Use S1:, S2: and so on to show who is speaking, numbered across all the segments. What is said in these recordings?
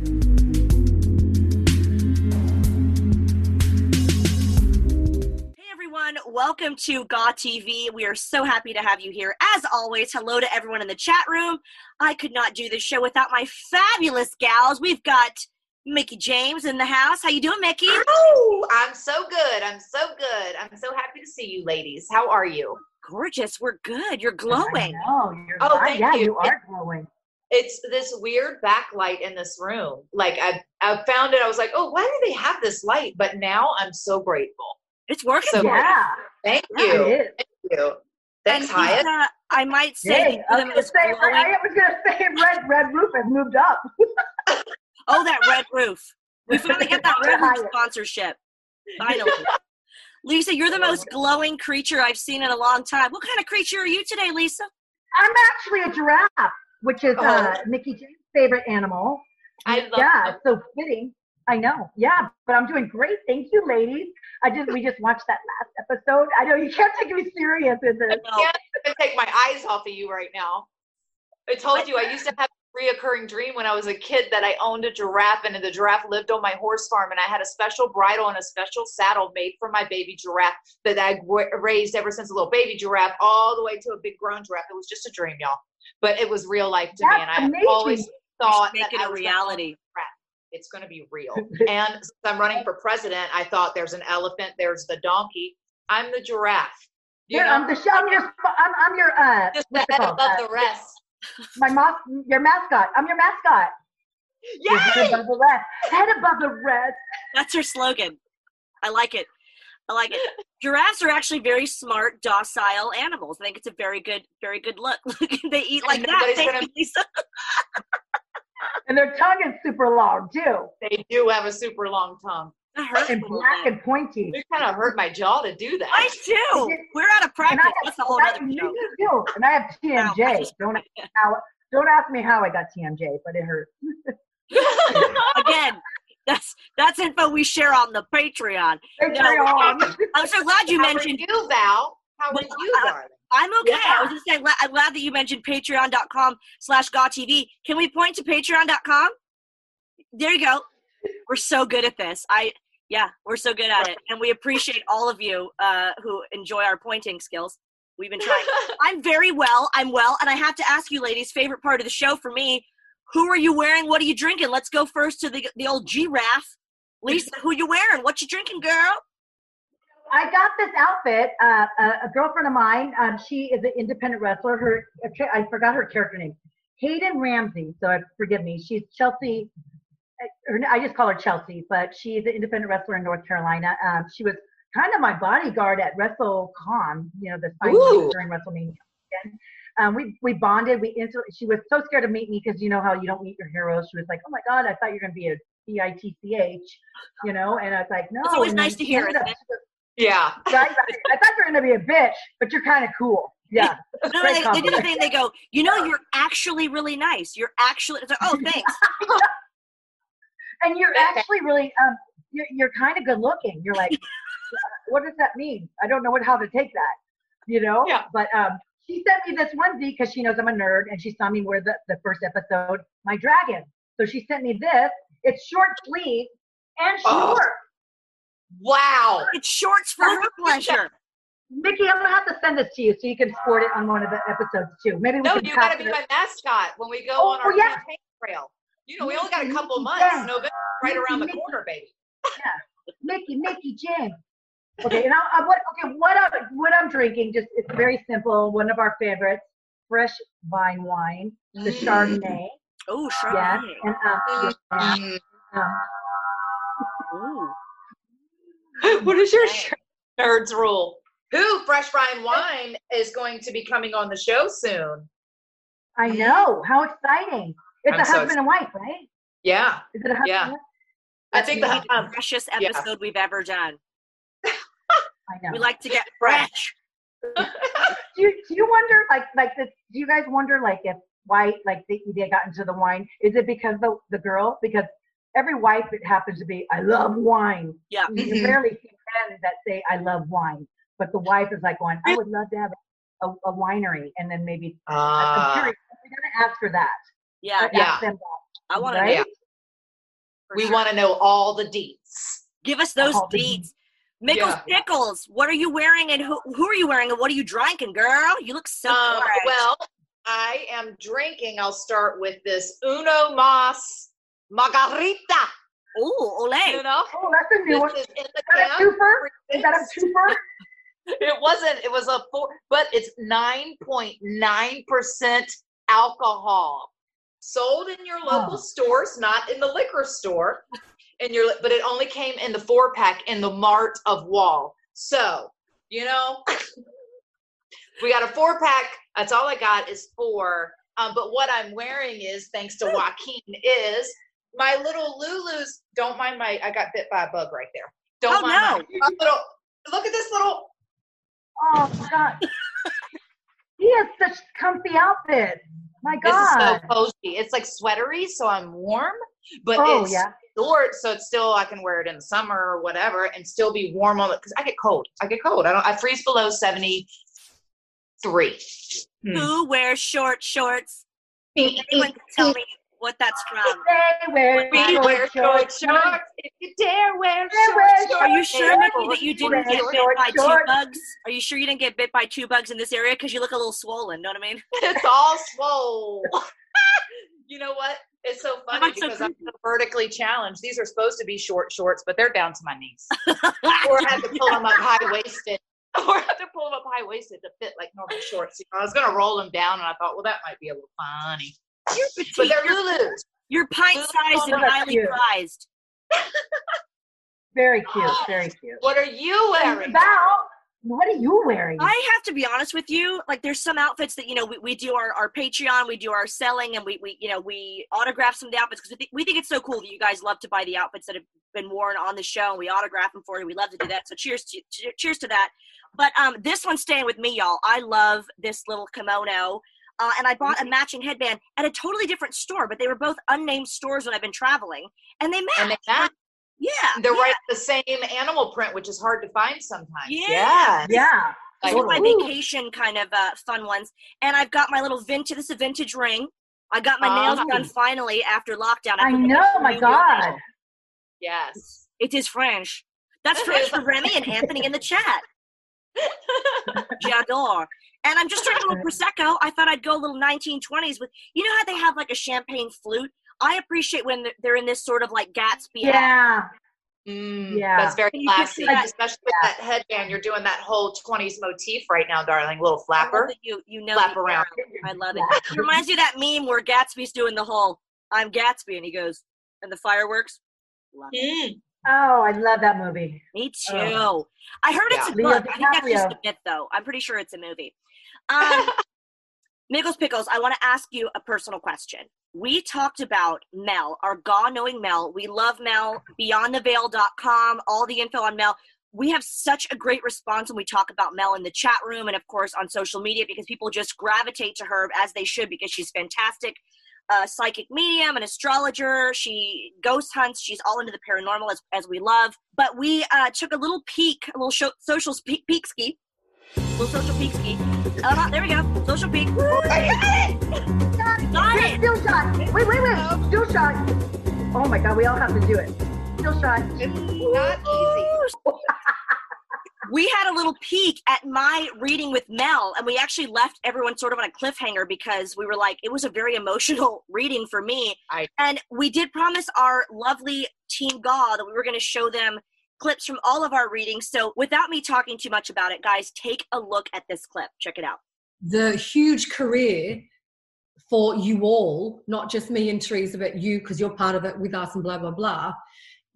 S1: Hey everyone, welcome to GAW TV. We are so happy to have you here. As always, hello to everyone in the chat room. I could not do this show without my fabulous gals. We've got Mickie James in the house. How you doing, Mickie?
S2: Oh, I'm so good. I'm so good. I'm so happy to see you ladies. How are you?
S1: Gorgeous. We're good. You're glowing.
S3: Oh, you're
S2: Oh, thank
S3: yeah,
S2: you.
S3: you are glowing.
S2: It's this weird backlight in this room. Like I I found it I was like, "Oh, why do they have this light?" But now I'm so grateful.
S1: It's working.
S2: So
S1: for you.
S3: Yeah,
S2: Thank
S3: yeah,
S2: you. Thank you. Thanks,
S1: and
S2: Hyatt.
S1: Lisa, I might say
S3: Hey,
S1: that
S3: I
S1: you're
S3: was gonna say,
S1: glowing-
S3: I was going to say red, red roof has moved up.
S1: Oh, that red roof. We finally get that red roof sponsorship. Finally. Lisa, you're the most glowing creature I've seen in a long time. What kind of creature are you today, Lisa?
S3: I'm actually a giraffe, which is uh, Mickie James' favorite animal.
S2: I love
S3: yeah, so fitting. I know. Yeah, but I'm doing great. Thank you, ladies. I just we just watched that last episode. I know you can't take me serious in this.
S1: No.
S2: can't even take my eyes off of you right now. I told you I used to have a reoccurring dream when I was a kid that I owned a giraffe and the giraffe lived on my horse farm and I had a special bridle and a special saddle made for my baby giraffe that I raised ever since a little baby giraffe all the way to a big grown giraffe. It was just a dream, y'all, but it was real life to me
S3: That's
S2: and I
S3: amazing.
S2: always thought
S1: should make
S2: that
S1: it
S2: I
S1: a
S2: was gonna
S1: reality.
S2: It's going to be real. and since I'm running for president, I thought there's an elephant, there's the donkey. I'm the giraffe. You
S3: Here,
S2: know,
S3: I'm the sh- I'm your sp- I'm, I'm your uh
S2: just the head above
S3: Uh,
S2: the rest.
S3: my mas- your mascot. I'm your mascot. Your head above the rest. Head above the rest.
S1: That's her slogan. I like it. I like it. Giraffes are actually very smart, docile animals. I think it's a very good, very good look. they eat like that. Thank
S2: gonna-
S1: Lisa.
S3: And their tongue is super long too.
S2: They do have a super long tongue.
S1: That hurts
S3: And black and pointy.
S2: It kind of hurt my jaw to do that.
S1: I do. We're out of
S3: And
S1: practice.
S3: I,
S1: That's a whole
S3: and I-
S1: other
S3: you
S1: show.
S3: do. And I have
S1: Wow.
S3: TMJ. Don't how, don't ask me how I got TMJ, but it hurt.
S1: Again, that's that's info we share on the Patreon.
S3: Hey,
S1: No. I'm so glad you
S2: How
S1: mentioned.
S2: are you, Val? How are you,
S1: I-
S2: darling?
S1: I'm okay. I was just saying. I'm glad that you mentioned Patreon.com slash TV. Can we point to Patreon.com? There you go. We're so good at this. I yeah, we're so good at it, and we appreciate all of you uh, who enjoy our pointing skills. We've been trying. I'm very well. I'm well, and I have to ask you, ladies, favorite part of the show for me. Who are you wearing? What are you drinking? Let's go first to the the old giraffe. Lisa, who you wearing? What you drinking, girl?
S3: I got this outfit. Uh, a, a girlfriend of mine. Um, she is an independent wrestler. Her I forgot her character name. Hayden Ramsey. So I forgive me. She's Chelsea. uh, I just call her Chelsea, but she's an independent wrestler in North Carolina. Um, she was kind of my bodyguard at WrestleCon. You know, the during WrestleMania. Weekend. Um, we we bonded. We instantly. She was so scared to meet me because you know how you don't meet your heroes. She was like, "Oh my God, I thought you were gonna be a B I T C H," you know. And I was like, "No."
S1: It's always
S3: And
S1: nice to hear,
S3: ended
S1: isn't
S3: up-
S1: it?
S2: yeah.
S3: right, right. I thought you were gonna be a bitch, but you're kind of cool. Yeah.
S1: No, they, they do the thing. They go, you know, you're actually really nice. You're actually. It's like, oh, thanks.
S3: And you're actually really um you're you're kind of good looking. You're like, what does that mean? I don't know what how to take that. You know?
S2: Yeah.
S3: But um she sent me this onesie because she knows I'm a nerd and she saw me wear the, the first episode, my dragon. So she sent me this. It's short sleeve and
S2: Oh.
S3: short.
S2: Wow.
S1: It's shorts for her pleasure.
S3: Mickie, I'm gonna have to send this to you so you can sport it on one of the episodes too. Maybe we
S2: No,
S3: can
S2: you got to be
S3: it-
S2: my mascot when we go
S3: Oh,
S2: on our oh,
S3: yeah.
S2: campaign trail. You know, we only got a couple months.
S3: yeah.
S2: November right around the
S3: Mickie,
S2: corner, baby.
S3: Yeah. Mickie, Mickie, James. Okay, and I, I, what? Okay, what? I'm, what I'm drinking? Just it's very simple. One of our favorites, fresh vine wine, the
S2: Mm.
S3: Chardonnay.
S1: Oh, Chardonnay.
S3: Yes, and um, yeah,
S2: Mm.
S3: um,
S1: Ooh.
S2: what is your sh- nerds rule? Who Fresh Vine Wine is going to be coming on the show soon?
S3: I know how exciting. It's
S2: I'm
S3: a
S2: so
S3: husband and wife, right?
S2: Yeah.
S3: Is it a husky?
S2: Yeah. I think the
S1: Maybe the
S2: um,
S1: freshest
S2: yeah.
S1: episode we've ever done.
S3: I know.
S1: We like to get
S2: Fresh.
S1: fresh.
S3: do you, do you wonder like like this do you guys wonder like if why like they, they got into the wine is it because the the girl because every wife it happens to be i love wine
S1: Yeah.
S3: you
S2: Mhm.
S3: rarely see men that say i love wine but the wife is like going i would love to have a, a winery and then maybe i'm
S2: uh,
S3: curious we're gonna ask for that
S1: Yeah.
S3: Let's
S2: Yeah.
S3: them that,
S1: I want to know. for
S2: we
S1: sure.
S2: want to know all the deets.
S1: Give us those
S3: All
S1: deeds. Mickles
S2: Yeah.
S1: Pickles, what are you wearing and who, who are you wearing and what are you drinking, girl? You look so
S2: Um, well, I am drinking. I'll start with this Uno Mas Margarita.
S1: Ooh, ole.
S2: You know,
S3: oh that's a new one
S2: is in
S3: is that a
S2: can.
S3: twofer is that a twofer
S2: It wasn't. It was a four, but it's nine point nine percent alcohol. Sold in your local
S3: Oh.
S2: stores, not in the liquor store. And your, but it only came in the four pack in the Mart of Wall. So you know, we got a four pack. That's all I got is four. Um, but what I'm wearing is, thanks to Joaquin, is my little Lulu's. Don't mind my. I got bit by a bug right there. Don't
S1: Oh,
S2: mind
S1: no.
S2: my, my little. Look at this little
S3: oh my god he has such comfy outfits my god
S2: This is so cozy. It's like sweatery, so I'm warm, but
S3: oh
S2: it's
S3: yeah
S2: short, so it's still I can wear it in the summer or whatever, and still be warm on it because I get cold. I get cold. I don't. I freeze below seventy three. Hmm.
S1: Who wears short shorts? Anyone can tell me what that's from.
S3: They wear
S2: We wear short
S3: shorts.
S2: If you dare wear short shorts.
S1: Are you sure, Mickie, that you didn't get bit by two bugs? Are you sure you didn't get bit by two bugs in this area? Because you look a little swollen, know what I mean?
S2: It's all swole. you know what? It's so funny
S1: That's so
S2: because I'm so vertically challenged. These are supposed to be short shorts, but they're down to my knees. or I had to pull them up high waisted. Or I had to pull them up high waisted to fit like normal shorts. I was gonna roll them down, and I thought, well, that might be a little funny.
S1: You're
S2: But
S1: petite.
S2: they're
S1: You're,
S2: Lulu's.
S1: you're pint sized and
S3: oh,
S1: highly prized.
S3: Very cute, very cute.
S2: What are you wearing?
S3: Val, what are you wearing?
S1: I have to be honest with you. Like, there's some outfits that you know we, we do our, our Patreon, we do our selling, and we, we you know we autograph some of the outfits because we, think we think it's so cool that you guys love to buy the outfits that have been worn on the show, and we autograph them for you. We love to do that. So cheers to che- cheers to that. But um, this one's staying with me, y'all. I love this little kimono. Uh, and I bought a matching headband at a totally different store, but they were both unnamed stores when I've been traveling, and they match.
S2: And they match.
S1: Yeah,
S2: They're
S1: yeah.
S2: right the same animal print, which is hard to find sometimes.
S1: Yeah.
S3: yeah.
S1: These
S2: Like,
S1: are my
S3: Ooh.
S1: vacation kind of uh, fun ones. And I've got my little vintage. This is a vintage ring. I got my nails done finally after lockdown.
S3: I
S1: put
S3: know, my God.
S1: nail.
S2: yes.
S1: It is French. That's French for Remy and Anthony in the chat. J'adore. And I'm just drinking a little prosecco. I thought I'd go a little 1920s with. You know how they have like a champagne flute. I appreciate when they're- they're in this sort of like Gatsby. hat.
S3: Yeah.
S2: Mm,
S3: Yeah.
S2: That's very classy.
S1: that-
S2: Especially with that headband. You're doing that whole 20s motif right now, darling. Little flapper.
S1: You you know
S2: Flap around.
S1: I love it. It reminds you of that meme where Gatsby's doing the whole "I'm Gatsby" and he goes and the fireworks. Love it.
S2: Mm.
S3: Oh, I love that movie.
S1: Me too.
S3: Oh.
S1: I heard it's
S2: Yeah.
S1: a
S3: Leo
S1: book. I think that's just a
S3: DiCaprio.
S1: myth, though. I'm pretty sure it's a movie. Um, Mickles Pickles, I want to ask you a personal question. We talked about Mel, our God knowing Mel. We love Mel, beyondtheveil.com, all the info on Mel. We have such a great response when we talk about Mel in the chat room and, of course, on social media because people just gravitate to her as they should because she's fantastic. Uh, psychic medium, an astrologer. She ghost hunts. She's all into the paranormal as, as we love. But we uh, took a little peek, a little show, social peek, peek ski, little social peek ski. Uh, there we go, social peek. Got it.
S3: Still shot. Wait, wait, wait. Still shot. Oh my God, we all have to do it. Still shot.
S2: It's not easy.
S1: we had a little peek at my reading with Mel, and we actually left everyone sort of on a cliffhanger because we were like, it was a very emotional reading for me.
S2: I-
S1: and we did promise our lovely team Gaw that we were going to show them clips from all of our readings. So, without me talking too much about it, guys, take a look at this clip. Check it out.
S4: the huge career for you all, not just me and Teresa, but you, because you're part of it with us and blah, blah, blah.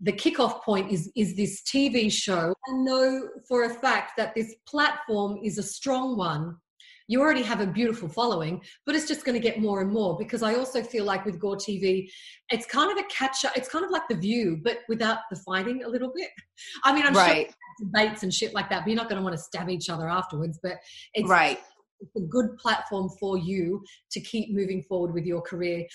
S4: The kickoff point is, is this TV show. I know for a fact that this platform is a strong one. you already have a beautiful following, but it's just going to get more and more because I also feel like with GAW TV, it's kind of a catch up. It's kind of like The View, but without the fighting a little bit. I mean, I'm
S5: Right.
S4: sure debates and shit like that, but you're not going to want to stab each other afterwards. But it's,
S5: Right.
S4: It's a good platform for you to keep moving forward with your career.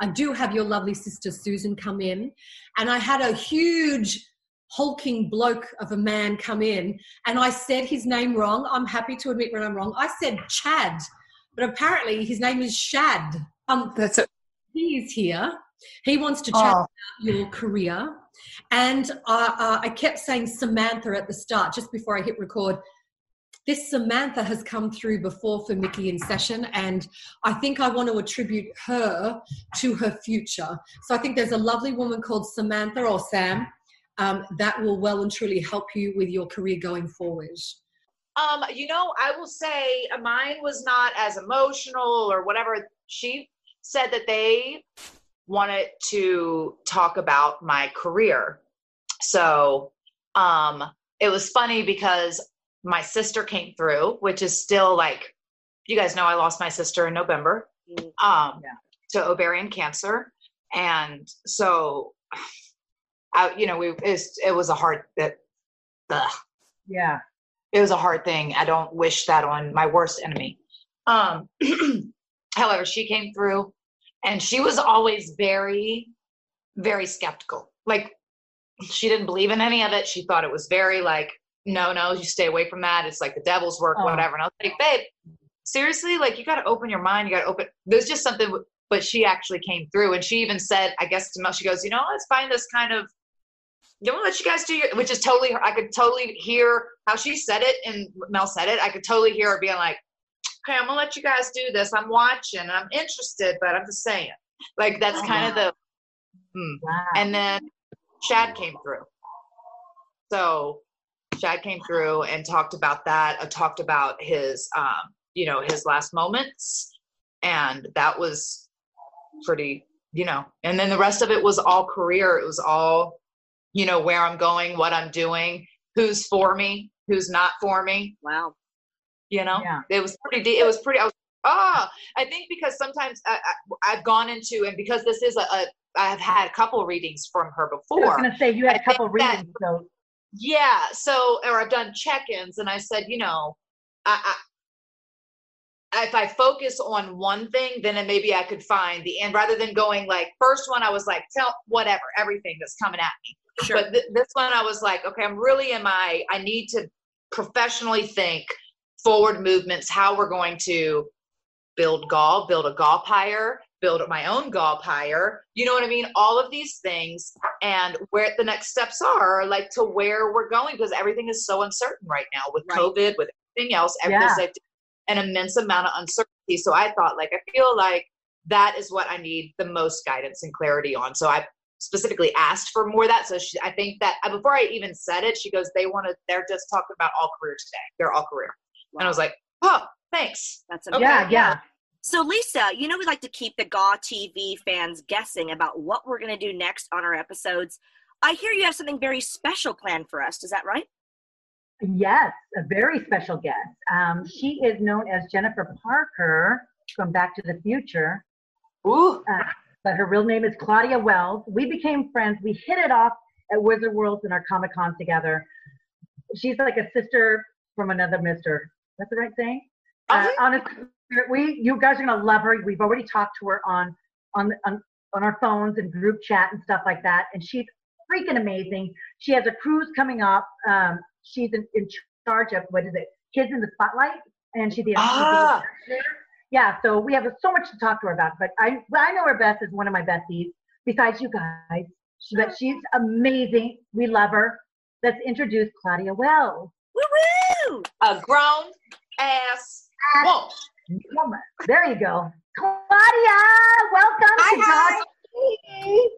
S4: I do have your lovely sister Susan come in, and I had a huge hulking bloke of a man come in, and I said his name wrong. I'm happy to admit when I'm wrong. I said Chad, but apparently his name is Shad. Um,
S5: That's a,
S4: he is here. He wants to chat
S5: oh,
S4: about your career. And uh, uh, I kept saying Samantha at the start, just before I hit record. This Samantha has come through before for Mickie in session, and I think I want to attribute her to her future. So I think there's a lovely woman called Samantha or Sam um, that will well and truly help you with your career going forward.
S2: Um, you know, I will say uh, mine was not as emotional or whatever. She said that they wanted to talk about my career. So, um, it was funny because my sister came through, which is still like, you guys know I lost my sister in November, um,
S3: Yeah.
S2: to ovarian cancer. And so, I, you know, we, it's, it was a hard, that, ugh
S3: Yeah.
S2: it was a hard thing. I don't wish that on my worst enemy. Um, however, she came through and she was always very, very skeptical. Like she didn't believe in any of it. She thought it was very like, no, no, you stay away from that. It's like the devil's work,
S3: Oh.
S2: whatever. And I was like, babe, seriously, like you got to open your mind. You got to open. There's just something. But she actually came through, and she even said, I guess to Mel, she goes, you know, let's find this kind of don't let you guys do your which is totally i could totally hear how she said it and mel said it i could totally hear her being like okay i'm gonna let you guys do this i'm watching and i'm interested but i'm just saying like that's
S3: Oh,
S2: kind of the hmm.
S3: Wow.
S2: and then shad came through so shad came through and talked about that uh, talked about his um you know his last moments and that was pretty you know and then the rest of it was all career it was all you know where i'm going what i'm doing who's for me who's not for me
S1: Wow.
S2: you know
S3: Yeah.
S2: it was pretty de- it was pretty i was ah i think because sometimes I, I, i've gone into and because this is a, a i've had a couple readings from her before.
S3: I was going to say you had
S2: I
S3: a couple
S2: think that-
S3: readings, so
S2: yeah so or i've done check-ins and i said you know I, I if i focus on one thing then it- maybe i could find the end rather than going like first one i was like tell whatever everything that's coming at me
S1: Sure.
S2: but th- this one i was like okay i'm really in my i need to professionally think forward movements how we're going to build gall build a gall pyre build up my own gall pyre you know what i mean? All of these things and where the next steps are like to where we're going because everything is so uncertain right now with
S1: Right.
S2: covid with everything else everything's
S3: Yeah.
S2: like an immense amount of uncertainty. So i thought like i feel like that is what i need the most guidance and clarity on. So i specifically asked for more of that. So she, i think that uh, before i even said it she goes they want to they're just talking about all career today. They're all career. And i was like oh thanks.
S1: That's
S2: Okay,
S1: amazing.
S3: yeah, yeah.
S1: So, Lisa, you know we like to keep the GAW TV fans guessing about what we're going to do next on our episodes. I hear you have something very special planned for us. Is that right?
S3: Yes, a very special guest. Um, she is known as Jennifer Parker from Back to the Future,
S2: Ooh.
S3: but her real name is Claudia Wells. We became friends. We hit it off at Wizard Worlds and our Comic Con together. She's like a sister from another mister. That's the right saying? Uh, honestly, we you guys are gonna love her. We've already talked to her on on on on our phones and group chat and stuff like that, and she's freaking amazing. She has a cruise coming up. Um, she's in, in charge of what is it? Kids in the Spotlight, and she's the
S2: Ah.
S3: yeah. So we have so much to talk to her about. But I I know her best as one of my besties. Besides you guys, she, but she's amazing. We love her. Let's introduce Claudia Wells.
S1: Woo woo!
S2: a grown ass woman.
S3: There you go. Claudia, welcome to God.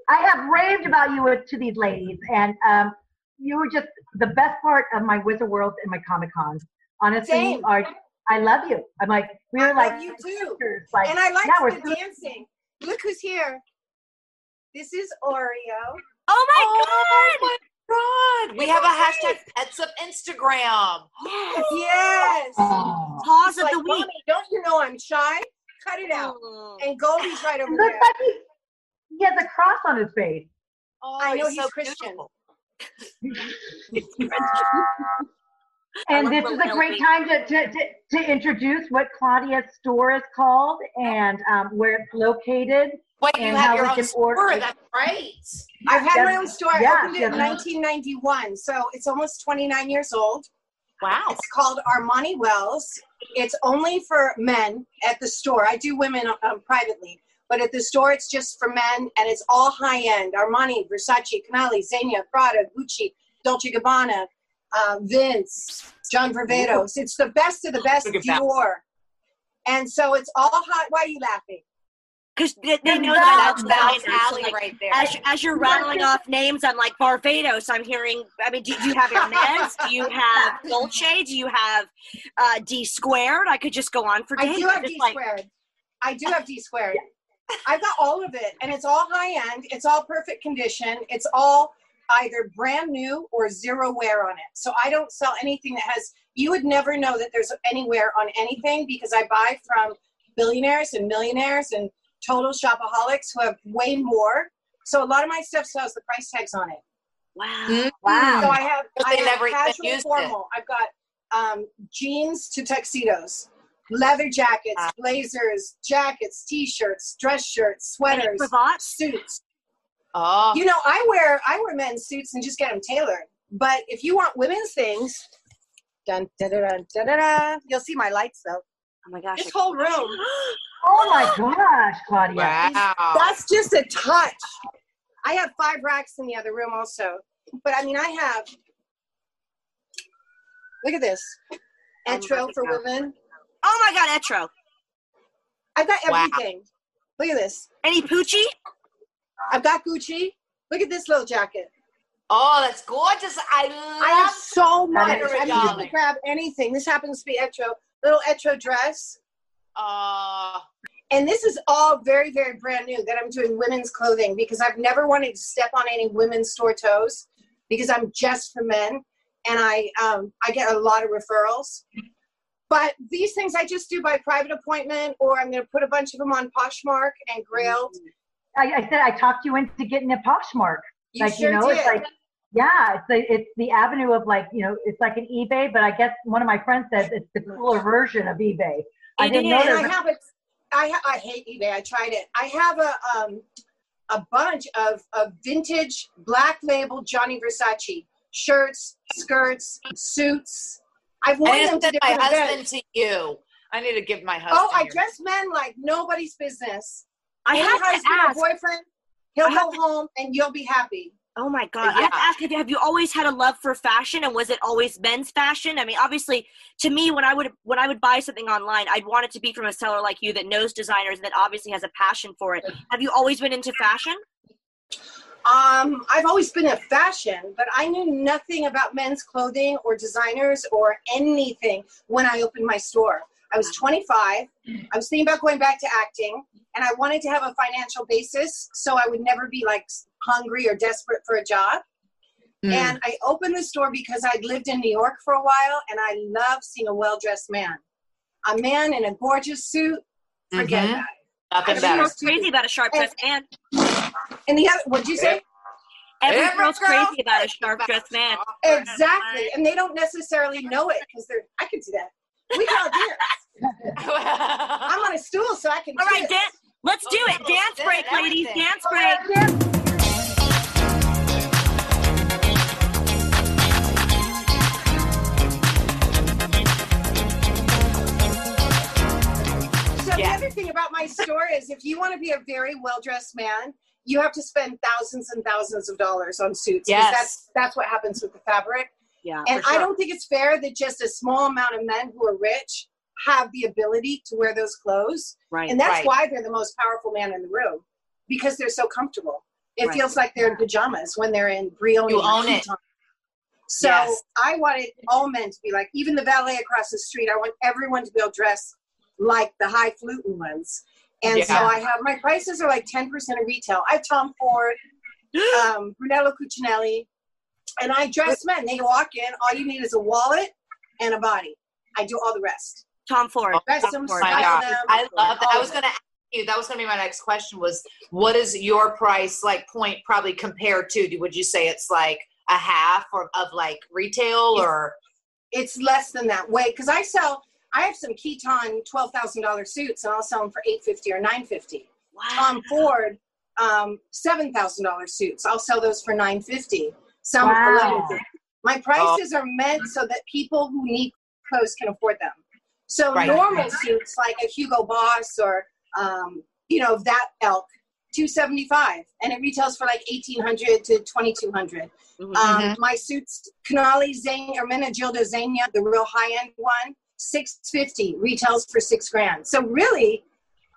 S3: I have raved about you to these ladies, and um, you were just the best part of my Wizard World and my Comic Cons. Honestly, you are I love you. I'm like we were like
S6: you too.
S3: Like,
S6: and I like
S3: we're
S6: the
S3: sisters.
S6: dancing. Look who's here. This is Oreo.
S1: Oh my
S2: Oh
S1: god!
S2: God, we have a hashtag pets of Instagram.
S6: Yes.
S3: Oh.
S1: pause
S6: He's
S1: of
S6: like,
S1: the week.
S6: "Mommy, don't you know I'm shy? Cut it out.
S1: Mm.
S6: And Goldie's right over
S3: looks
S6: there.
S3: like he, he has a cross on his face.
S2: Oh,
S6: I know
S2: he's
S6: he's
S2: so
S6: Christian.
S2: beautiful.
S3: And this is a great time to, to, to, to introduce what Claudia's store is called and um, where it's located.
S2: Wait, you have your own store.
S3: order-
S2: That's right.
S6: I've had my own store. I
S3: Yeah,
S6: opened it in 1991, so it's almost 29 years old.
S2: Wow.
S6: It's called Armani Wells. It's only for men at the store. I do women um, privately, but at the store it's just for men, and it's all high end. Armani, Versace, Canali, Zegna, Prada, Gucci, Dolce Gabbana, uh, Vince, John Varvatos. It's the best of the best
S2: Look.
S6: Dior. And so it's all hot. Why are you laughing?
S1: Because they, they know
S3: That's
S1: that
S2: That's
S1: that's mine.
S2: alley
S1: like,
S2: right there.
S1: as, as you're rattling off names, I'm like Barbados. I'm hearing. I mean, do, do you have Hermes? do you have Dolce? Do you have uh, D squared? I could just go on for days.
S6: I do have
S1: Just
S6: D
S1: like,
S6: squared. I do have D squared. I've got all of it, and it's all high end. It's all perfect condition. It's all either brand new or zero wear on it. So I don't sell anything that has. You would never know that there's any wear on anything because I buy from billionaires and millionaires and total shopaholics who have way more. So a lot of my stuff still has the price tags on it.
S1: wow.
S3: Wow.
S6: So I have, I have
S2: never
S6: casual
S2: used it.
S6: formal. I've got um, jeans to tuxedos, leather jackets,
S2: Ah.
S6: blazers, jackets, t-shirts, dress shirts, sweaters, suits.
S2: Oh,
S6: You know, I wear I wear men's suits and just get them tailored. But if you want women's things, dun da da da da da da. You'll see my lights though.
S1: Oh my gosh.
S6: This whole room.
S3: Oh my gosh, Claudia.
S2: wow.
S6: That's just a touch. I have five racks in the other room also. But I mean, I have. Look at this.
S1: Oh,
S6: Etro for
S1: wow.
S6: women.
S1: Oh my God, Etro.
S6: I've got
S2: Wow.
S6: everything. Look at this.
S1: Any Poochie?
S6: I've got Gucci. Look at this little jacket.
S2: Oh, that's gorgeous. I love.
S6: I have so much. I'm
S2: darling.
S6: able to grab anything. This happens to be Etro. Little Etro dress.
S2: Uh,
S6: And this is all very, very brand new that I'm doing women's clothing because I've never wanted to step on any women's store toes because I'm just for men and I um, I get a lot of referrals. But these things I just do by private appointment or I'm going to put a bunch of them on Poshmark and Grailed.
S3: I, I said I talked you into getting a Poshmark.
S6: You
S3: like
S6: sure
S3: you know,
S6: did.
S3: it's like yeah, it's the it's the avenue of like you know, it's like an eBay, but I guess one of my friends says it's the cooler version of eBay. I didn't
S1: is.
S3: know
S6: and
S3: there
S6: I have it. I ha- I hate eBay. I tried it. I have a um a bunch of of vintage black label Gianni Versace shirts, skirts, suits. I've worn
S2: need
S6: them
S2: to
S6: to
S2: my husband
S6: events.
S2: to you. I need to give my husband.
S6: Oh, I
S2: your-
S6: dress men like nobody's business.
S1: I have to ask.
S6: boyfriend, he'll go home and you'll be happy.
S1: Oh my god! I have to ask: have you, have you always had a love for fashion, and was it always men's fashion? I mean, obviously, to me, when I would when I would buy something online, I'd want it to be from a seller like you that knows designers and that obviously has a passion for it. Have you always been into fashion?
S6: Um, I've always been a fashion, but I knew nothing about men's clothing or designers or anything when I opened my store. I was 25. I was thinking about going back to acting, and I wanted to have a financial basis so I would never be like hungry or desperate for a job.
S2: Mm.
S6: And I opened the store because I'd lived in New York for a while, and I love seeing a well-dressed man. A man in a gorgeous suit, forget
S2: Mhm.
S6: about it.
S2: Nothing
S6: I
S1: Every
S6: don't
S1: girl's crazy about a sharp dressed man.
S6: And the other, what'd you say?
S1: Every,
S2: Every
S1: girl's
S2: girl-
S1: crazy about a sharp dressed man.
S6: Exactly, and they don't necessarily know it because they're. I can do that. We can all do it. I'm on a stool, so I can.
S1: All right,
S6: twist.
S1: Dan, let's do it.
S2: Oh,
S1: Dance
S2: did
S1: break, oh, ladies.
S2: everything.
S1: Dance oh, break.
S6: So
S2: Yeah.
S6: the other thing about my store is, if you want to be a very well-dressed man, you have to spend thousands and thousands of dollars on suits.
S2: Yes.
S6: that's that's what happens with the fabric.
S1: Yeah,
S6: And
S1: for
S6: I don't think it's fair that just a small amount of men who are rich have the ability to wear those clothes.
S1: right.
S6: And that's
S2: Right.
S6: why they're the most powerful man in the room because they're so comfortable. It
S1: Right.
S6: feels like they're in pajamas when they're in Brioni.
S2: You own it.
S6: So
S2: Yes.
S6: I wanted all men to be like, even the valet across the street, I want everyone to be able to dress like the high fluting ones. And so I have my prices are like 10% of retail. I have Tom Ford, um, Brunello Cucinelli, and I dress men. They walk in, all you need is a wallet and a body. I do all the rest.
S1: Tom Ford.
S6: Best
S1: Tom
S6: some
S1: Ford.
S2: my
S6: style
S2: God.
S6: them.
S2: I love that. I was going to ask you, that was going to be my next question was what is your price like point probably compared to, do- would you say it's like a half or of like retail or?
S6: it's less than that way because I sell. I have some Kiton twelve thousand dollar suits, and I'll sell them for eight fifty or nine fifty.
S1: Wow.
S6: Tom Ford, um, seven thousand dollar suits. I'll sell those for nine fifty. Some
S3: Wow.
S6: eleven fifty. My prices are meant so that people who need clothes can afford them. So
S2: Right.
S6: normal suits like a Hugo Boss or um, you know that elk, two seventy five, and it retails for like eighteen hundred to twenty two hundred.
S1: Mhm.
S6: Um, My suits, Canali Zane or Menagilda Zania, the real high end one, six fifty retails for six grand. So really,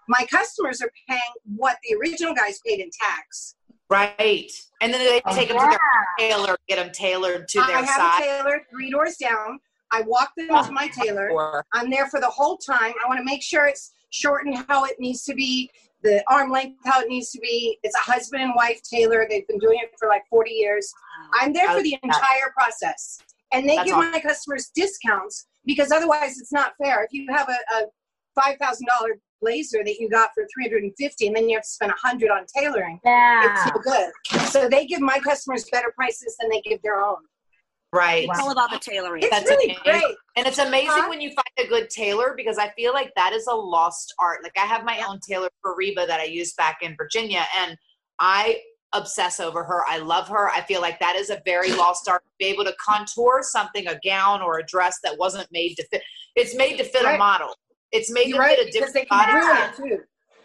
S6: my customers are paying what the original guys paid in tax.
S2: Right. And then they take them to
S3: Yeah.
S2: their tailor, get them tailored to
S6: I
S2: their
S6: have a
S2: size.
S6: tailor three doors down. I walk them to my tailor. I'm there for the whole time. I want to make sure it's shortened how it needs to be, the arm length how it needs to be. It's a husband and wife tailor. They've been doing it for like 40 years. I'm there for the entire process. And they
S2: That's
S6: give
S2: awesome.
S6: my customers discounts because otherwise it's not fair. If you have a, a $5,000 blazer that you got for 350 and then you have to spend 100 on tailoring,
S3: Yeah.
S6: it's no good. So they give my customers better prices than they give their own.
S2: Right.
S1: It's all about the tailoring.
S6: It's
S2: That's
S6: really
S2: amazing.
S6: great.
S2: And it's amazing
S6: Huh?
S2: when you find a good tailor because I feel like that is a lost art. Like I have my own tailor for Reba that I used back in Virginia and I obsess over her. I love her. I feel like that is a very lost art to be able to contour something, a gown or a dress that wasn't made to fit. It's made to fit a model. It's made
S6: You're
S2: to
S6: right,
S2: fit a different body type.
S6: too.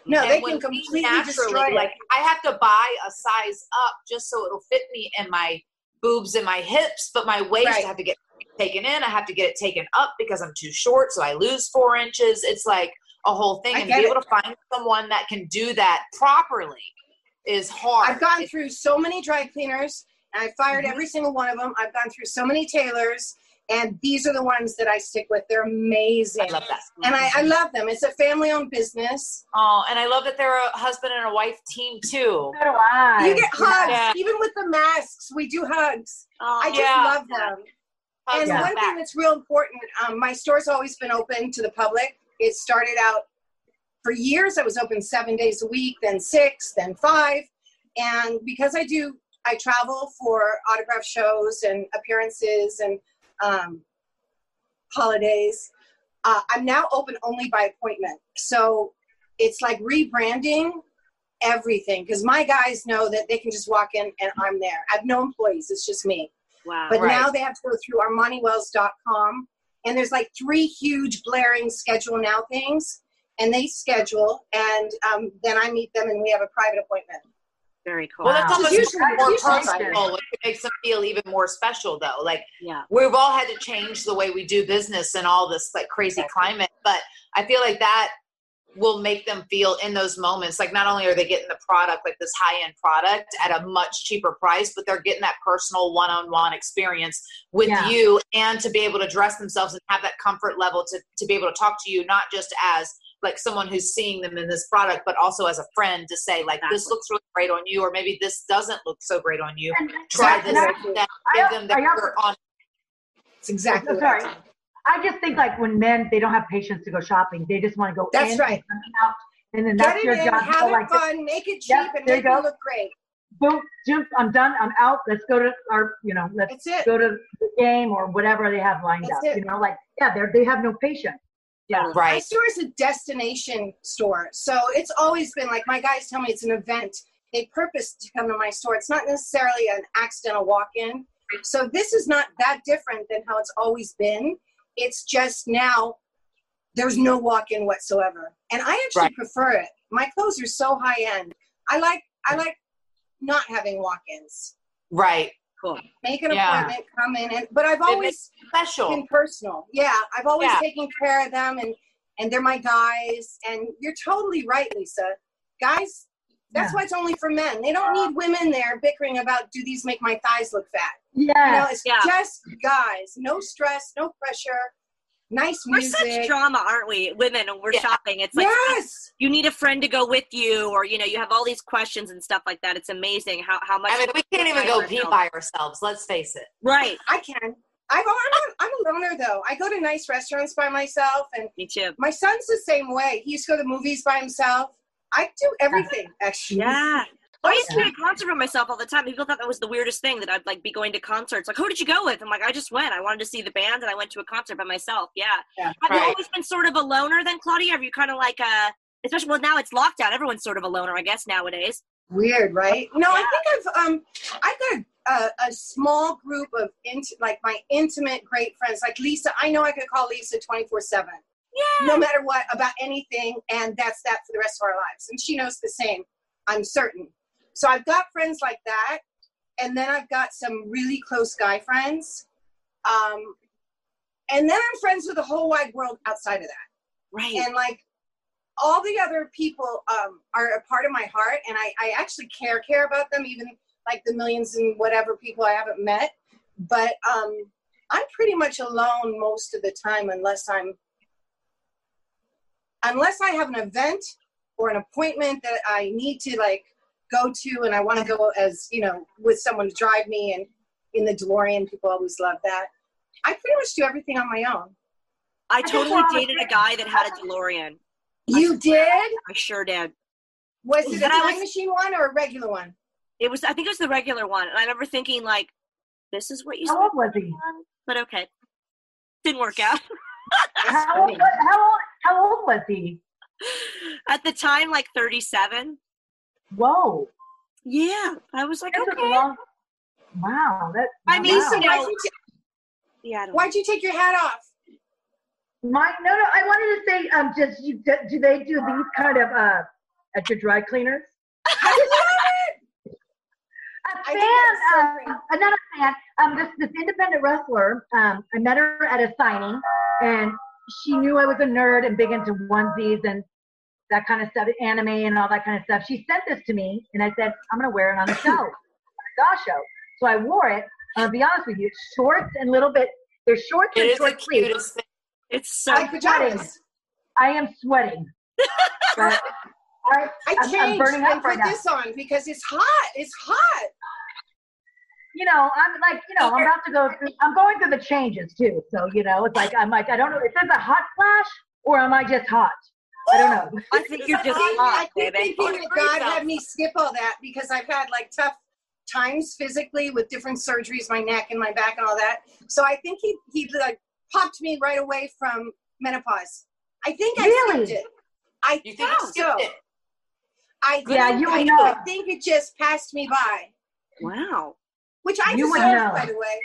S6: No,
S2: And
S6: they can completely
S2: naturally,
S6: destroy it.
S2: like I have to buy a size up just so it'll fit me in my boobs and my hips, but my waist
S6: Right.
S2: I have to get taken in. I have to get it taken up because I'm too short, so I lose four inches. It's like a whole thing,
S6: I
S2: and be
S6: it.
S2: able to find someone that can do that properly is hard.
S6: I've gone through so many dry cleaners, and I fired
S2: Mhm.
S6: every single one of them. I've gone through so many tailors, and these are the ones that I stick with. They're amazing.
S2: I love that.
S6: And I, I love them. It's a family owned business.
S2: Oh, and I love that they're a husband and a wife team too.
S3: So do I.
S6: You get hugs,
S2: Yeah.
S6: even with the masks. We do hugs.
S1: Oh,
S6: I just
S2: Yeah.
S6: love them.
S2: Hugs
S6: And
S2: on
S6: one
S2: the
S6: thing that's real important, um, my store's always been open to the public. It started out for years. I was open seven days a week, then six, then five. And because I do, I travel for autograph shows and appearances and um, holidays. Uh, I'm now open only by appointment. So it's like rebranding everything because my guys know that they can just walk in and I'm there. I have no employees. It's just me.
S1: wow.
S6: But
S2: Right.
S6: now they have to go through ArmaniWells.com, and there's like three huge blaring schedule now things, and they schedule, and um, then I meet them, and we have a private appointment.
S1: Very cool.
S2: Well, that's
S3: Wow.
S2: almost
S6: Usually-
S2: more
S6: usually-
S2: personal, it makes them feel even more special, though. Like
S1: yeah.
S2: we've all had to change the way we do business in all this like crazy climate, but I feel like that will make them feel in those moments like not only are they getting the product like this high end product at a much cheaper price, but they're getting that personal one on one experience with
S3: Yeah.
S2: you and to be able to dress themselves and have that comfort level to to be able to talk to you not just as like someone who's seeing them in this product, but also as a friend to say like this looks really great on you, or maybe this doesn't look so great on you.
S3: And-
S2: Try this.
S3: I-
S2: and that, give them the
S3: I also-
S2: on.
S6: It's exactly
S3: I'm sorry. I just think like when men they don't have patience to go shopping, they just want to go
S6: That's
S3: in
S6: right.
S3: and come out, and then
S6: Get
S3: that's
S6: it
S3: your
S6: in,
S3: job.
S6: have
S3: like,
S6: fun, make it cheap,
S3: Yep,
S6: and make it look great.
S3: boom, Jim, I'm done. I'm out. Let's go to our, you know, let's go to the game or whatever they have lined
S6: That's
S3: up.
S6: it.
S3: You know, like yeah, they they have no patience. Yeah.
S6: Um,
S2: right.
S6: My store is a destination store. So it's always been like my guys tell me it's an event. They purpose to come to my store. It's not necessarily an accidental walk in. So this is not that different than how it's always been. It's just now there's no walk in whatsoever. And I actually
S2: Right.
S6: prefer it. My clothes are so high end. I like I like not having walk ins.
S2: Right.
S1: Cool.
S6: Make an
S2: Yeah.
S6: appointment, come in and but I've always
S2: Special.
S6: been personal. Yeah, I've always
S2: Yeah.
S6: taken care of them, and and they're my guys. And you're totally right, Lisa. Guys, that's
S3: Yeah.
S6: why it's only for men. They don't need women there bickering about do these make my thighs look fat. You know,
S3: Yeah.
S6: it's
S1: Yeah.
S6: just guys. No stress, no pressure. Nice
S1: We're such drama, aren't we? Women, when we're
S2: Yeah.
S1: shopping. It's like
S6: yes.
S1: you need a friend to go with you, or you know, you have all these questions and stuff like that. It's amazing how how much.
S2: I mean, we can't even go pee by ourselves. Let's face it.
S1: right.
S6: I can. I'm, I'm, I'm a loner though. I go to nice restaurants by myself, and
S1: Me too.
S6: my son's the same way. He used to go to movies by himself. I do everything actually.
S1: Yeah. I used to be at a concert by myself all the time. People thought that was the weirdest thing that I'd like be going to concerts. Like, who did you go with? I'm like, I just went. I wanted to see the band, and I went to a concert by myself. Yeah.
S6: Yeah,
S1: Have you always been sort of a loner then, Claudia? Have you kind of like uh especially well now it's lockdown. Everyone's sort of a loner, I guess nowadays.
S6: Weird, right? No, I think I've um I've got a, a small group of int- like my intimate great friends, like Lisa. I know I could call Lisa twenty four seven,
S1: Yeah.
S6: no matter what about anything, and that's that for the rest of our lives. And she knows the same. I'm certain. So I've got friends like that, and then I've got some really close guy friends, um, and then I'm friends with the whole wide world outside of that
S1: Right.
S6: and like all the other people um, are a part of my heart and I, I actually care care about them even like the millions and whatever people i haven't met but um, i'm pretty much alone most of the time unless i'm unless i have an event or an appointment that i need to like go to and i want to go as you know with someone to drive me and in the delorean people always love that i pretty much do everything on my own
S1: I
S3: just
S1: totally dated a guy that had a DeLorean.
S6: you did
S1: I sure did.
S6: was it a
S1: And
S6: time
S1: was-
S6: machine one or a regular one
S1: It was I think it was the regular one. And I remember thinking like, this is what you
S3: How
S1: said.
S3: old was he?
S1: But okay. Didn't work out.
S3: How old, how old, how old was he?
S1: At the time, like 37.
S3: Whoa.
S1: Yeah. I was like,
S3: That took a
S1: okay.
S3: long. Wow. That.
S1: I mean,
S3: wow.
S6: Lisa,
S1: you
S6: why'd you, ta-
S1: Yeah. I don't
S6: why'd you take your hat off?
S3: My no no. I wanted to say um just you do, do they do these kind of uh at your dry cleaners?
S6: I love it.
S3: A
S6: I
S3: fan,
S6: think that's so
S3: um,
S6: great.
S3: another fan, um, this this independent wrestler. Um, I met her at a signing, and she knew I was a nerd and big into onesies and that kind of stuff, anime and all that kind of stuff. She sent this to me, and I said, I'm gonna wear it on the show, on the Daw show. So I wore it. I'll be honest with you, it's shorts and little bit. They're shorts
S2: It
S3: and short sleeves.
S1: It's so
S6: Like pajamas.
S3: I am sweating. I,
S6: I
S3: I'm-
S6: changed
S3: I'm burning
S6: and
S3: up right
S6: put
S3: now.
S6: this on because it's hot. It's hot.
S3: you know, I'm like, you know, I'm about to go through, I'm going through the changes too. So, you know, it's like, I'm like, I don't know, is this a hot flash or am I just hot? I don't know.
S1: I think you're just
S6: See,
S1: hot,
S6: I keep
S1: baby.
S6: thinking that oh, God had me skip all that because I've had like tough times physically with different surgeries, my neck and my back and all that. So I think he he like popped me right away from menopause. I think I
S3: Really?
S6: skipped it. I
S2: You think
S6: think
S2: you
S6: so.
S2: skipped it?
S6: I
S3: Yeah, you
S6: I,
S3: know.
S6: I think it just passed me by,
S1: Wow.
S6: Which I
S3: You would
S6: deserve,
S3: know.
S6: by the way.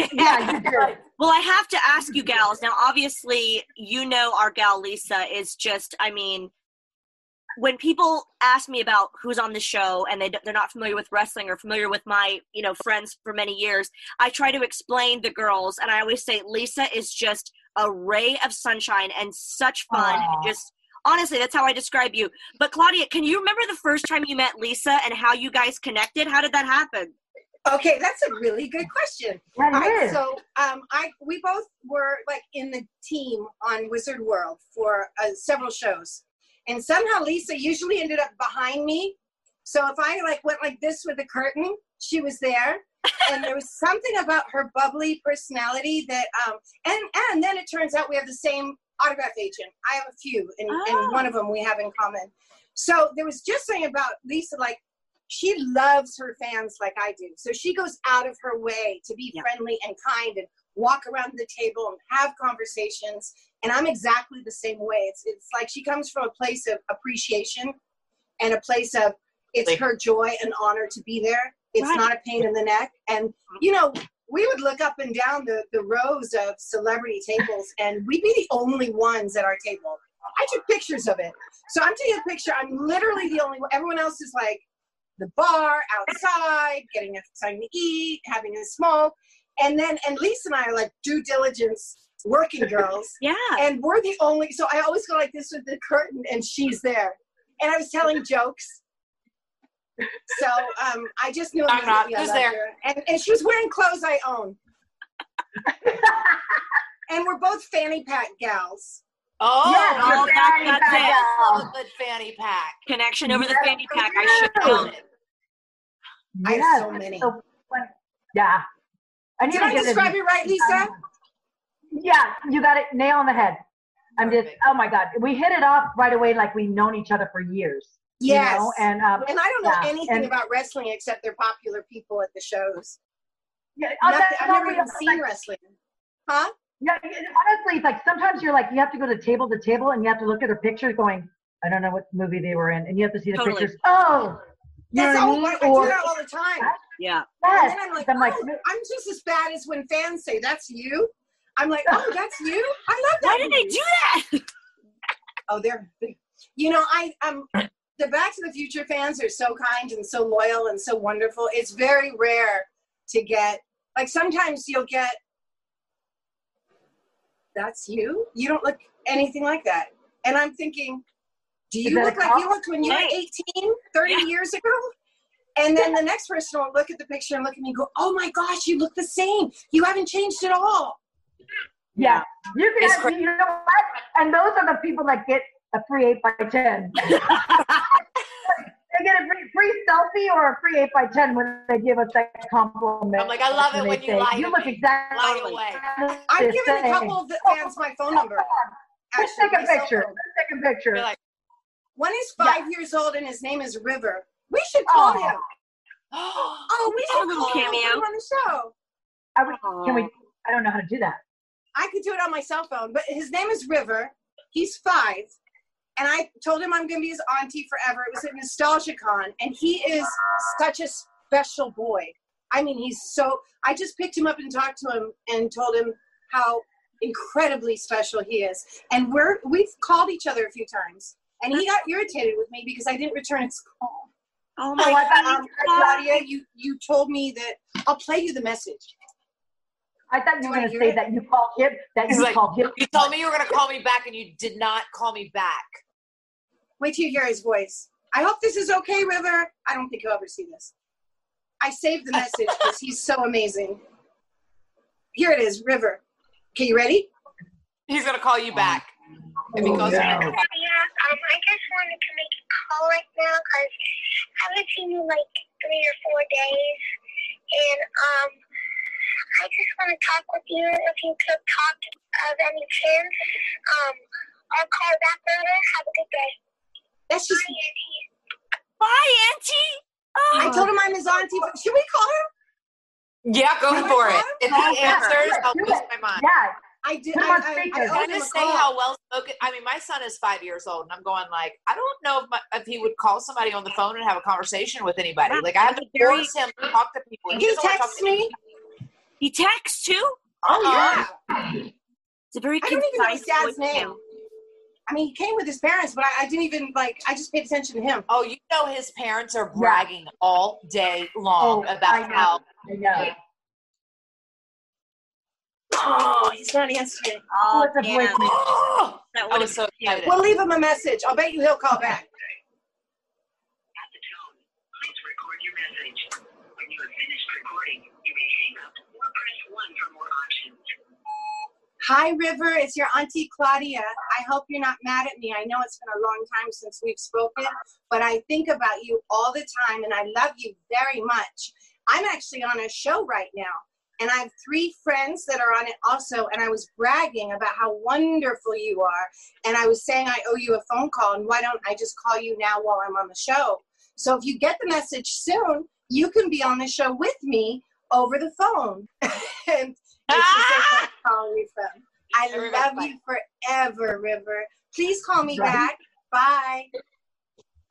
S3: Yeah, you.
S1: Well, I have to ask you, gals. Now, obviously, you know our gal Lisa is just. I mean, when people ask me about who's on the show and they they're not familiar with wrestling or familiar with my you know friends for many years, I try to explain the girls, and I always say Lisa is just a ray of sunshine and such fun.
S3: Aw.
S1: And just honestly, that's how I describe you. But Claudia, can you remember the first time you met Lisa and how you guys connected? How did that happen?
S6: Okay, that's a really good question.
S3: Yeah,
S6: All right,
S3: it is.
S6: so um, I we both were like in the team on Wizard World for uh, several shows, and somehow Lisa usually ended up behind me. So if I like went like this with the curtain, she was there, and there was something about her bubbly personality that um and and then it turns out we have the same autograph agent. I have a few, and,
S1: Oh.
S6: and one of them we have in common. So there was just something about Lisa like she loves her fans like I do. So she goes out of her way to be
S1: Yeah.
S6: friendly and kind and walk around the table and have conversations. And I'm exactly the same way. It's it's like she comes from a place of appreciation and a place of it's
S2: Like-
S6: her joy and honor to be there. It's
S1: Right.
S6: not a pain in the neck. And mm-hmm. you know, we would look up and down the, the rows of celebrity tables and we'd be the only ones at our table. I took pictures of it. So I'm taking a picture. I'm literally the only one. Everyone else is like the bar, outside, getting a- something to eat, having a smoke. And then, and Lisa and I are like due diligence working girls.
S1: Yeah.
S6: and we're the only, so I always go like this with the curtain and she's there. And I was telling jokes. So um, I just knew
S2: I'm not. Who's there?
S6: her. And, and she was wearing clothes I own. and we're both fanny pack gals.
S2: Oh,
S3: Yes,
S1: oh,
S3: you're
S1: that- that's it.
S2: I love a good fanny pack.
S1: Connection over the fanny pack. I should
S3: Yeah.
S1: own it.
S6: I have so many.
S3: so yeah. I need
S6: Did I describe it right, Lisa?
S3: Yeah, you got it nail on the head. I'm just, oh my God, we hit it off right away like we've known each other for years. you
S6: Yes.
S3: know? and um,
S6: And I don't know
S3: Yeah,
S6: anything
S3: and-
S6: about wrestling except they're popular people at the shows.
S3: yeah,
S6: Nothing, I've never even
S3: like,
S6: seen wrestling. Huh?
S3: Yeah, honestly, it's like sometimes you're like you have to go to table to table and you have to look at their pictures, going, I don't know what movie they were in, and you have to see the
S1: Totally.
S3: pictures. Oh, you
S6: That's
S3: know
S6: all.
S3: what I
S6: I,
S3: mean?
S6: do that all the time.
S1: Yeah.
S6: And
S3: yes,
S6: then I'm like,
S3: I'm like,
S6: oh, I'm just as bad as when fans say, "That's you." I'm like, oh, that's you. I love that.
S1: Why did they do that?
S6: Oh, they're, you know, I um, the Back to the Future fans are so kind and so loyal and so wonderful. It's very rare to get like sometimes you'll get. That's you. You don't look anything like that, and I'm thinking, do you look like you looked when you were
S1: Hey.
S6: 18, 30
S1: Yeah.
S6: years ago? And then the next person will look at the picture and look at me and go, "Oh my gosh, you look the same. You haven't changed at all."
S3: yeah, you can
S2: It's
S3: have,
S2: cra-
S3: you know what? And those are the people that get a free eight by ten. they get a free, free selfie or a free eight by ten when they give us that compliment.
S2: I'm like, I love it
S3: they
S2: when you
S3: say,
S2: lie
S3: You
S2: to
S3: look
S2: me.
S3: exactly
S2: Lie
S1: Totally.
S2: away.
S6: I've
S3: the
S6: given a couple of the fans my phone number.
S3: Let's take a picture.
S6: phone.
S3: Let's take a picture.
S2: You're like,
S6: One is five years old and his name is River. We should call
S3: Oh.
S6: him. Oh, oh, we
S1: Have a
S6: should
S1: little
S6: call
S1: cameo.
S6: him on the show.
S3: Are we- can we? I don't know how to do that.
S6: I could do it on my cell phone, but his name is River. He's five. And I told him I'm going to be his auntie forever. It was at Nostalgia Con, and he is such a special boy. I mean, he's so. I just picked him up and talked to him and told him how incredibly special he is. And we're we've called each other a few times, and he got irritated with me because I didn't return his call.
S1: Oh my
S3: Oh, I
S1: god.
S6: Um, Claudia, you you told me that I'll play you the message.
S3: I thought you were going to say
S6: it?
S3: that you called him. That
S2: He's
S3: you
S2: like,
S3: called him.
S2: You told me you were going to call me back and you did not call me back.
S6: Wait till you hear his voice. I hope this is okay, River. I don't think he'll ever see this. I saved the message because he's so amazing. Here it is, River. Okay, you ready?
S2: He's going to call you back. If he
S3: Oh,
S2: calls
S3: no.
S2: You back.
S7: Um, I just wanted to make a call right now because I haven't seen you like three or four days, and um, I just want to talk with you. If you could talk of any chance, um, I'll call back later. Have a good day.
S6: That's just.
S7: Bye, Auntie.
S1: Bye, Auntie. Oh,
S6: I told him I'm his auntie. but- Should we call him?
S2: Yeah, go
S6: Can
S2: for it.
S6: him?
S2: If he answers, I'll
S3: do
S2: lose my mind.
S3: Yeah,
S6: I did.
S3: Put
S6: I,
S3: him on
S6: I. I,
S2: I
S6: owed him
S2: just say
S6: call.
S2: how well spoken? I mean, my son is five years old, and I'm going like, I don't know if, my, if he would call somebody on the phone and have a conversation with anybody. Like, I have to
S1: very-
S2: force him to talk to people.
S6: He
S2: doesn't wanna talk
S6: texts me.
S1: he texts too.
S6: Oh
S2: Uh-uh.
S6: yeah.
S1: It's a very
S6: I don't even know his dad's name.
S1: voicemail.
S6: I mean, he came with his parents, but I, I didn't even like. I just paid attention to him.
S2: Oh, you know his parents are bragging all day oh, long
S3: Oh, I
S2: about
S3: know.
S2: how
S3: I know.
S6: Oh, he's not answering.
S1: Oh,
S3: What's
S1: damn.
S3: voicemail?
S2: oh,
S1: That
S2: I
S1: would
S2: was so excited.
S6: We'll leave him a message. I'll bet you he'll call back.
S8: At the tone, please record your message. When you have finished recording, you may hang up or press 1 for more options.
S6: Hi, River. It's your Auntie Claudia. I hope you're not mad at me. I know it's been a long time since we've spoken, but I think about you all the time and I love you very much. I'm actually on a show right now, and I have three friends that are on it also, and I was bragging about how wonderful you are. And I was saying I owe you a phone call, and why don't I just call you now while I'm on the show? So if you get the message soon, you can be on the show with me over the phone. and it's just calling you from. I
S2: Everybody's
S6: love
S2: like-
S6: you forever, River. Please call me
S3: Right.
S6: back. Bye.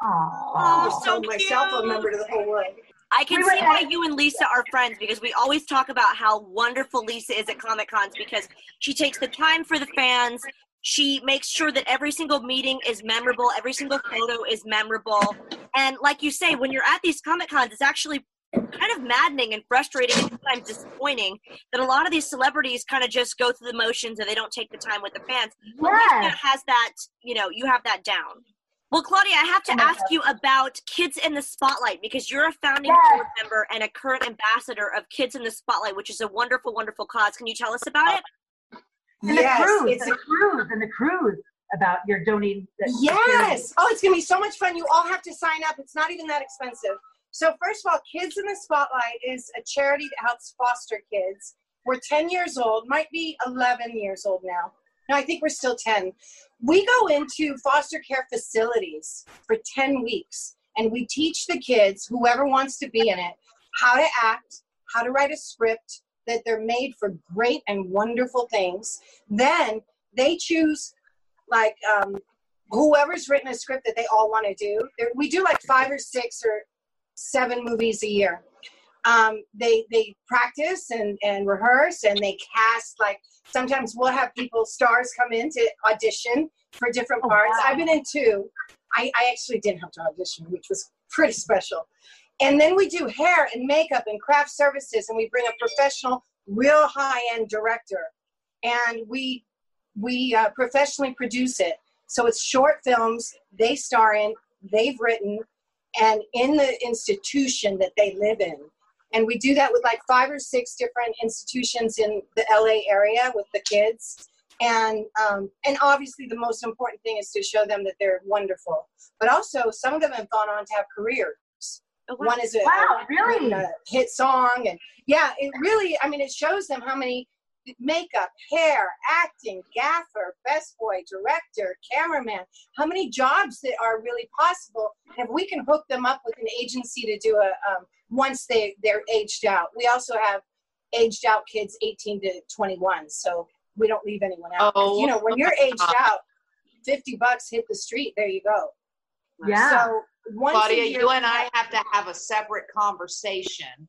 S3: Aw.
S6: I'll
S1: so
S6: sell my cell phone
S1: cute.
S6: number to the whole world.
S1: I can
S3: We
S1: see why you and Lisa are friends because we always talk about how wonderful Lisa is at Comic Cons because she takes the time for the fans. She makes sure that every single meeting is memorable, every single photo is memorable. And like you say, when you're at these Comic Cons, it's actually kind of maddening and frustrating and sometimes disappointing that a lot of these celebrities kind of just go through the motions and they don't take the time with the fans. But Lisa has that, you know, you have that down. Well, Claudia, I have to
S3: Oh my
S1: ask you about Kids in the Spotlight because you're a founding
S3: Yes.
S1: board member and a current ambassador of Kids in the Spotlight, which is a wonderful, wonderful cause. Can you tell us about it?
S3: And
S6: Yes,
S3: the cruise,
S6: it's a-
S3: the cruise, and the cruise about your donating.
S6: Yes. Oh, it's going to be so much fun. You all have to sign up. It's not even that expensive. So, first of all, Kids in the Spotlight is a charity that helps foster kids. We're 10 years old, might be 11 years old now. No, I think we're still 10. We go into foster care facilities for 10 weeks and we teach the kids, whoever wants to be in it, how to act, how to write a script, that they're made for great and wonderful things. Then they choose, like, um, whoever's written a script that they all want to do. We do like five or six or seven movies a year. Um, they they practice and, and rehearse and they cast like sometimes we'll have people stars come in to audition for different
S3: Oh,
S6: parts.
S3: wow.
S6: I've been in two. I, I actually didn't have to audition, which was pretty special. And then we do hair and makeup and craft services, and we bring a professional, real high-end director, and we we uh, professionally produce it. So it's short films they star in, they've written, and in the institution that they live in. And we do that with like five or six different institutions in the LA area with the kids. And um, and obviously the most important thing is to show them that they're wonderful. But also some of them have gone on to have careers.
S1: Oh, wow.
S6: One is a,
S3: Wow,
S6: a-
S3: really?
S6: a hit song, and yeah, it really. I mean, it shows them how many makeup, hair, acting, gaffer, best boy, director, cameraman, how many jobs that are really possible. And if we can hook them up with an agency to do a um, once they they're aged out, we also have aged out kids 18 to 21, so we don't leave anyone out.
S2: Oh,
S6: you know, when you're
S2: oh,
S6: aged
S2: God.
S6: out, 50 bucks hit the street. There you go.
S3: Yeah.
S6: So once
S2: Claudia, you and I have to have a separate conversation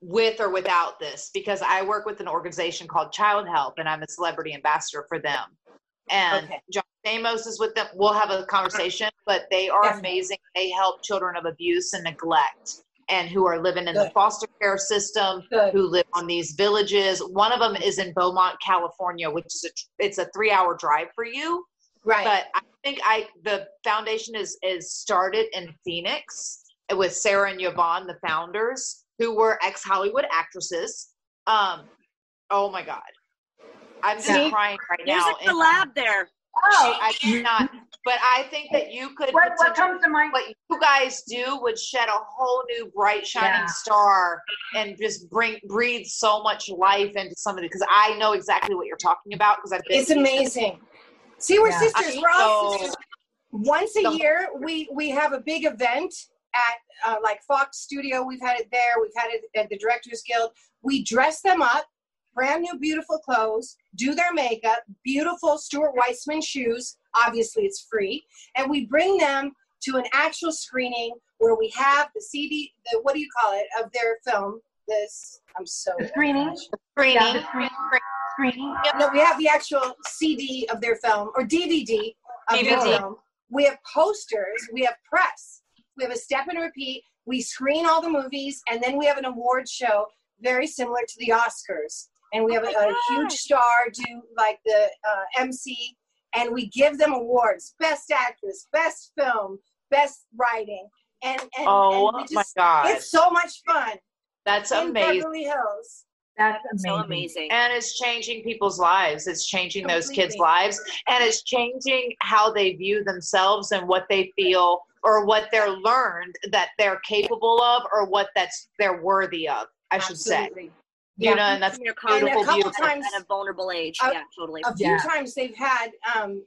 S2: with or without this because I work with an organization called Childhelp and I'm a celebrity ambassador for them. And
S6: Okay.
S2: John Amos is with them. We'll have a conversation, but they are
S6: Definitely.
S2: amazing. They help children of abuse and neglect and who are living in the foster care system,
S6: Good.
S2: who live on these villages. One of them is in Beaumont, California, which is a it's a 3-hour drive for you
S6: Right.
S2: but I think I the foundation is is started in Phoenix with Sarah and Yvonne, the founders, who were ex Hollywood actresses. Um, oh my God, I'm just
S6: See?
S2: crying right
S1: There's
S2: now.
S1: a collab there.
S3: Oh,
S2: I cannot. But I think that you could.
S3: what, what comes to mind?
S2: what you guys do would shed a whole new bright shining
S3: Yeah.
S2: star and just bring breathe so much life into somebody because I know exactly what you're talking about because I've been
S6: it's amazing. See, we're
S3: Yeah.
S6: sisters. We're all
S2: So-
S6: sisters. Once a
S2: The-
S6: year, we we have a big event at uh, like Fox Studio. We've had it there. We've had it at the Directors Guild. We dress them up, brand new, beautiful clothes. Do their makeup, beautiful Stuart Weitzman shoes. Obviously, it's free, and we bring them to an actual screening where we have the CD. The what do you call it of their film? This I'm so
S3: The screening?
S2: screening.
S3: Yeah, the screening. Screening.
S6: no, we have the actual CD of their film or DVD of their
S2: DVD.
S6: film. We have posters. We have press. We have a step and repeat. We screen all the movies, and then we have an award show very similar to the Oscars. And we have a, a huge star do like the uh, MC, and we give them awards: best actress, best film, best writing, and and,
S2: Oh
S6: and we
S2: my God,
S6: it's so much fun
S2: that's
S6: in
S2: amazing.
S6: Beverly Hills.
S3: That's amazing.
S1: So amazing.
S2: and it's changing people's lives it's changing those kids lives and it's changing how they view themselves and what they feel or what they're learned that they're capable of or what that's they're worthy of i should say
S6: Absolutely.
S2: you know and that's
S1: Your
S6: And a
S2: beautiful
S6: couple
S2: beautiful
S6: times-
S1: at a vulnerable age.
S6: Uh,
S1: yeah, totally.
S6: a few
S3: Yeah.
S6: times they've had um,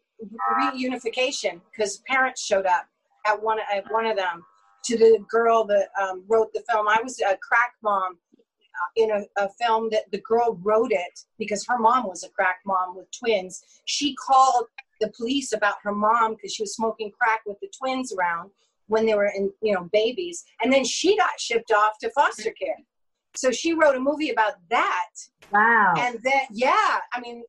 S6: reunification because parents showed up at one at one of them to the girl that um, wrote the film. I was a crack mom uh, in a, a film that the girl wrote it because her mom was a crack mom with twins. She called the police about her mom because she was smoking crack with the twins around when they were in you know babies, and then she got shipped off to foster care. So she wrote a movie about that.
S3: Wow.
S6: and then yeah i mean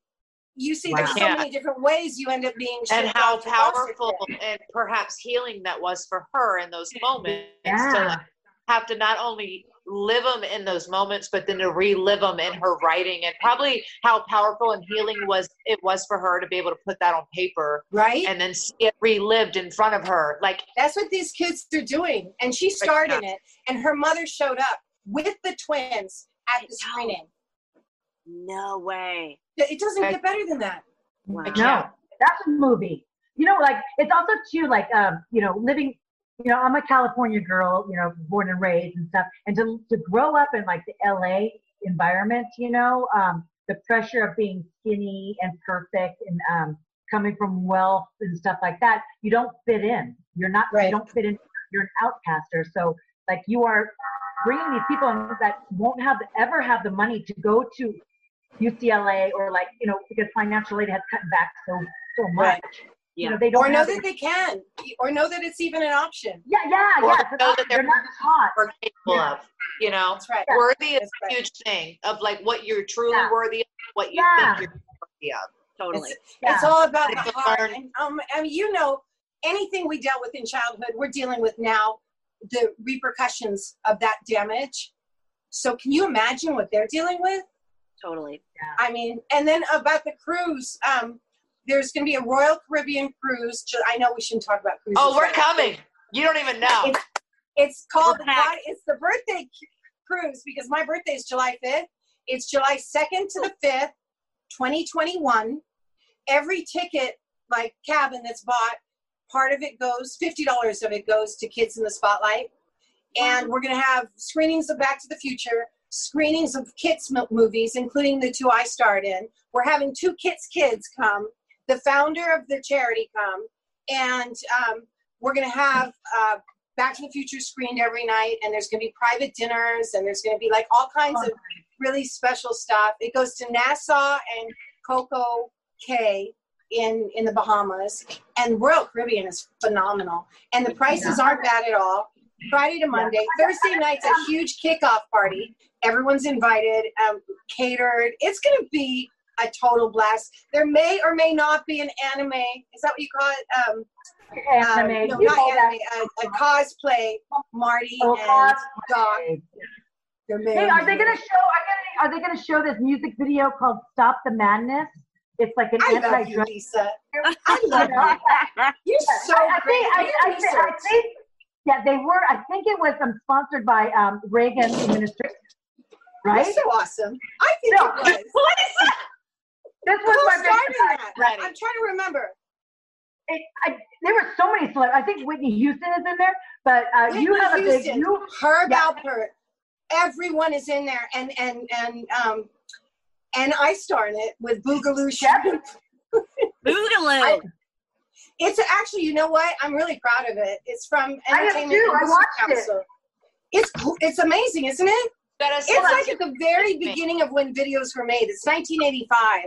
S6: you see there's so
S2: Wow.
S6: many different ways you end up being
S2: and how
S6: off to foster
S2: powerful and perhaps healing that was for her in those moments. To
S3: Yeah.
S2: like, have to not only live them in those moments but then to relive them in her writing and probably how powerful and healing was it was for her to be able to put that on paper
S6: right?
S2: and then see it relived in front of her. Like
S6: that's what these kids are doing. And she starred in it and her mother showed up with the twins at the
S1: I know.
S6: screening
S1: no way.
S6: it doesn't
S2: I-
S6: get better than that
S1: Wow.
S2: I
S3: No, that's a movie. You know, like it's also too like um, you know, living. You know, I'm a California girl. You know, born and raised and stuff, and to to grow up in like the L.A. environment, you know, um, the pressure of being skinny and perfect and um, coming from wealth and stuff like that. You don't fit in. You're not.
S6: Right.
S3: You don't fit in. You're an outcaster. So like you are bringing these people in that won't have ever have the money to go to UCLA or like you know because financial aid has cut back so so much.
S6: Right.
S3: You
S1: Yeah.
S3: know, they don't
S6: Or know
S3: have
S6: that they can, or know that it's even an option.
S3: yeah, yeah,
S2: Or
S3: yeah.
S2: know that they're-
S3: they're not taught.
S2: We're capable of, you know.
S6: That's right.
S2: Worthy is
S6: That's
S2: a
S6: right.
S2: huge thing of like what you're truly
S3: Yeah.
S2: worthy of, what you
S3: Yeah.
S2: think you're worthy of.
S1: Totally.
S6: It's,
S3: Yeah.
S6: it's all about
S2: They
S6: the heart. And, um, I mean, you know, anything we dealt with in childhood, we're dealing with now the repercussions of that damage. So can you imagine what they're dealing with?
S1: Totally.
S6: I mean, and then about the cruise, um, there's going to be a Royal Caribbean cruise. I know we shouldn't talk about cruises.
S2: Oh, we're coming. You don't even know.
S6: It's, it's called
S1: We're
S6: the it's the birthday cruise because my birthday is July 5th. It's July 2nd to the 5th, 2021. Every ticket, like cabin that's bought, part of it goes, $50 of it goes to Kids in the Spotlight. And we're going to have screenings of Back to the Future, screenings of kids movies, including the two I starred in. We're having two kids kids come, the founder of the charity come, and um, we're going to have uh, Back to the Future screened every night, and there's going to be private dinners, and there's going to be like all kinds of really special stuff. It goes to Nassau and Coco Cay in in the Bahamas, and Royal Caribbean is phenomenal, and the prices aren't bad at all. Friday to Monday, Thursday night's a huge kickoff party. Everyone's invited, um, catered. It's going to be a total blast. There may or may not be an anime. Is that what you call it? Um,
S3: Anime.
S6: um, no,
S3: you
S6: not anime. A, a cosplay. Marty
S3: Oh,
S6: and Doc.
S3: Hey, are they gonna show? Are they gonna show this music video called "Stop the Madness"? It's like an
S6: I love you. Lisa. I love you. You're so
S3: I,
S6: great.
S3: think, I, I, think, I think, yeah, they were. I think it was um, sponsored by um, Reagan administration, right?
S6: You're so awesome. I think
S3: No.
S6: it was.
S3: This was
S6: Who
S3: my
S6: started that?
S2: Ready.
S6: I'm trying to remember.
S3: it, I, there were so many celebrities. I think Whitney Houston is in there, but uh, you have a big you.
S6: Herb
S3: Yeah.
S6: Alpert. Everyone is in there, and and and um, and I star in it with Boogaloo Shrimp.
S1: Boogaloo.
S6: It's actually, you know what? I'm really proud of it. It's from
S3: I am
S6: Entertainment
S3: too. I
S6: Industry
S3: watched it.
S6: It's it's amazing, isn't it?
S2: Gotta
S6: It's like at the very beginning of when videos were made. It's 1985.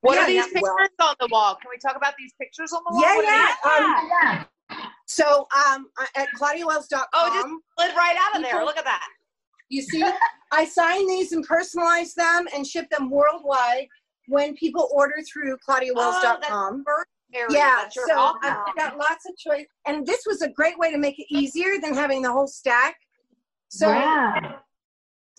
S2: what
S6: Yeah,
S2: are these
S6: yeah,
S2: pictures
S6: well-
S2: on the wall? Can we talk about these pictures on the wall?
S6: Yeah,
S2: What are
S6: yeah.
S2: these?
S6: Um,
S3: Yeah.
S6: so um, at claudiawells.com,
S2: Oh, just slid right out of there. Look at that.
S6: You see, I sign these and personalize them and ship them worldwide when people order through
S2: Oh, that's
S6: claudiawells.com.
S2: first
S6: yeah,
S2: That's
S6: so
S2: office.
S6: I've got lots of choice, and this was a great way to make it easier than having the whole stack. So
S3: yeah.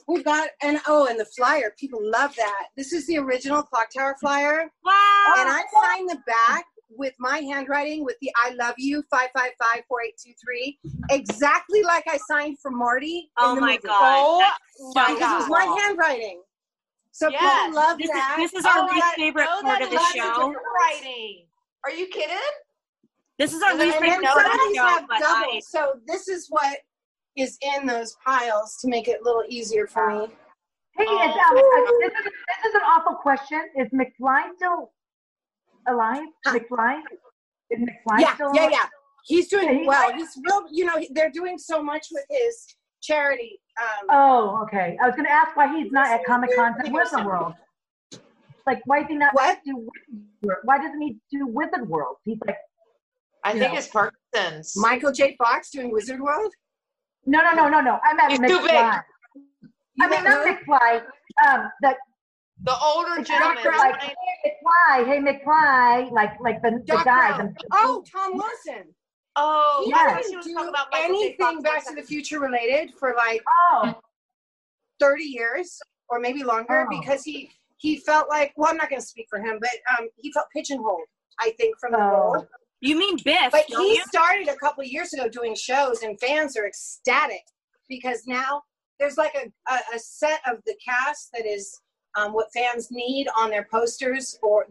S6: we've got, and oh, and the flyer, people love that. This is the original Clock Tower flyer,
S1: Wow.
S6: and I signed the back with my handwriting with the "I love you" five five five four eight two three, exactly like I signed for Marty.
S1: Oh my
S6: movie.
S1: God.
S2: Oh
S1: That's
S2: my
S1: so
S6: Because it was my handwriting. So
S2: Yes.
S6: people love
S1: This is,
S6: that.
S1: this is our
S2: Oh,
S1: least
S2: that-
S1: favorite
S2: no,
S1: part of the show.
S2: Writing. Are you kidding?
S1: This is our
S2: And
S1: least favorite
S6: then
S1: part of
S6: of
S1: the show.
S6: have
S1: But
S6: double.
S1: I,
S6: So this is what is in those piles to make it a little easier for me.
S3: Hey, it's,
S2: Oh.
S3: um, this, is, this is an awful question. Is McFly still alive?
S6: Huh.
S3: McFly? Is McFly
S6: yeah,
S3: still
S6: yeah,
S3: alive?
S6: yeah. He's
S3: Yeah,
S6: doing
S3: he's
S6: well.
S3: like-
S6: He's real. You know, they're doing so much with his charity. Um,
S3: Oh, okay. I was going to ask why he's not at Comic Con at Wizard World. Like, why is he not
S6: What?
S3: do Why doesn't he do Wizard World? He's like,
S2: I think
S3: know.
S2: it's Parkinson's.
S6: Michael J. Fox doing Wizard World.
S3: no, no, no, no, no. I meant
S2: He's too big.
S3: McFly. I
S6: You
S3: mean,
S6: met
S3: not
S6: her?
S3: McFly. Um, the
S2: the older gentleman.
S3: Like, hey, McFly, hey McFly, like like the, the
S6: Doc
S3: guy.
S6: Brown.
S3: The,
S6: Oh, Tom Wilson.
S2: Oh,
S6: He
S2: I
S3: Yeah.
S6: didn't do
S2: about
S6: anything Back to the Future related for like
S3: oh,
S6: 30 years or maybe longer
S3: Oh.
S6: because he he felt like well i'm not going to speak for him but um, he felt pigeonholed i think from the
S3: Oh.
S6: role
S1: you mean Biff?
S6: but he
S1: you?
S6: started a couple years ago doing shows and fans are ecstatic because now there's like a, a, a set of the cast that is um, what fans need on their posters or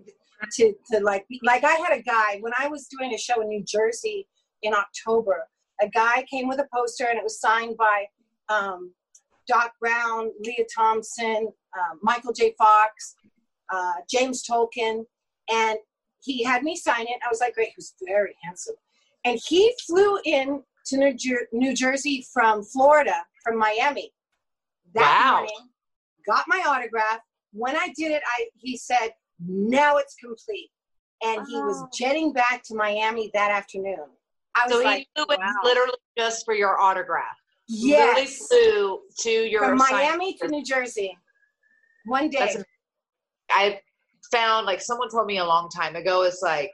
S6: to, to like like i had a guy when i was doing a show in new jersey in october a guy came with a poster and it was signed by um, Doc Brown, Lea Thompson, uh, Michael J. Fox, uh, James Tolkan, and he had me sign it. I was like, great. He was very handsome, and he flew in to New, Jer- New Jersey from Florida, from Miami. That
S2: Wow.
S6: morning, got my autograph. When I did it, I he said, "Now it's complete," and he was
S1: Oh.
S6: jetting back to Miami that afternoon. I was
S2: So
S6: like,
S2: he flew
S1: wow.
S2: literally just for your autograph. Literally
S6: "Yes."
S2: flew to your
S6: From Miami to New Jersey, one day.
S2: I found like someone told me a long time ago it's like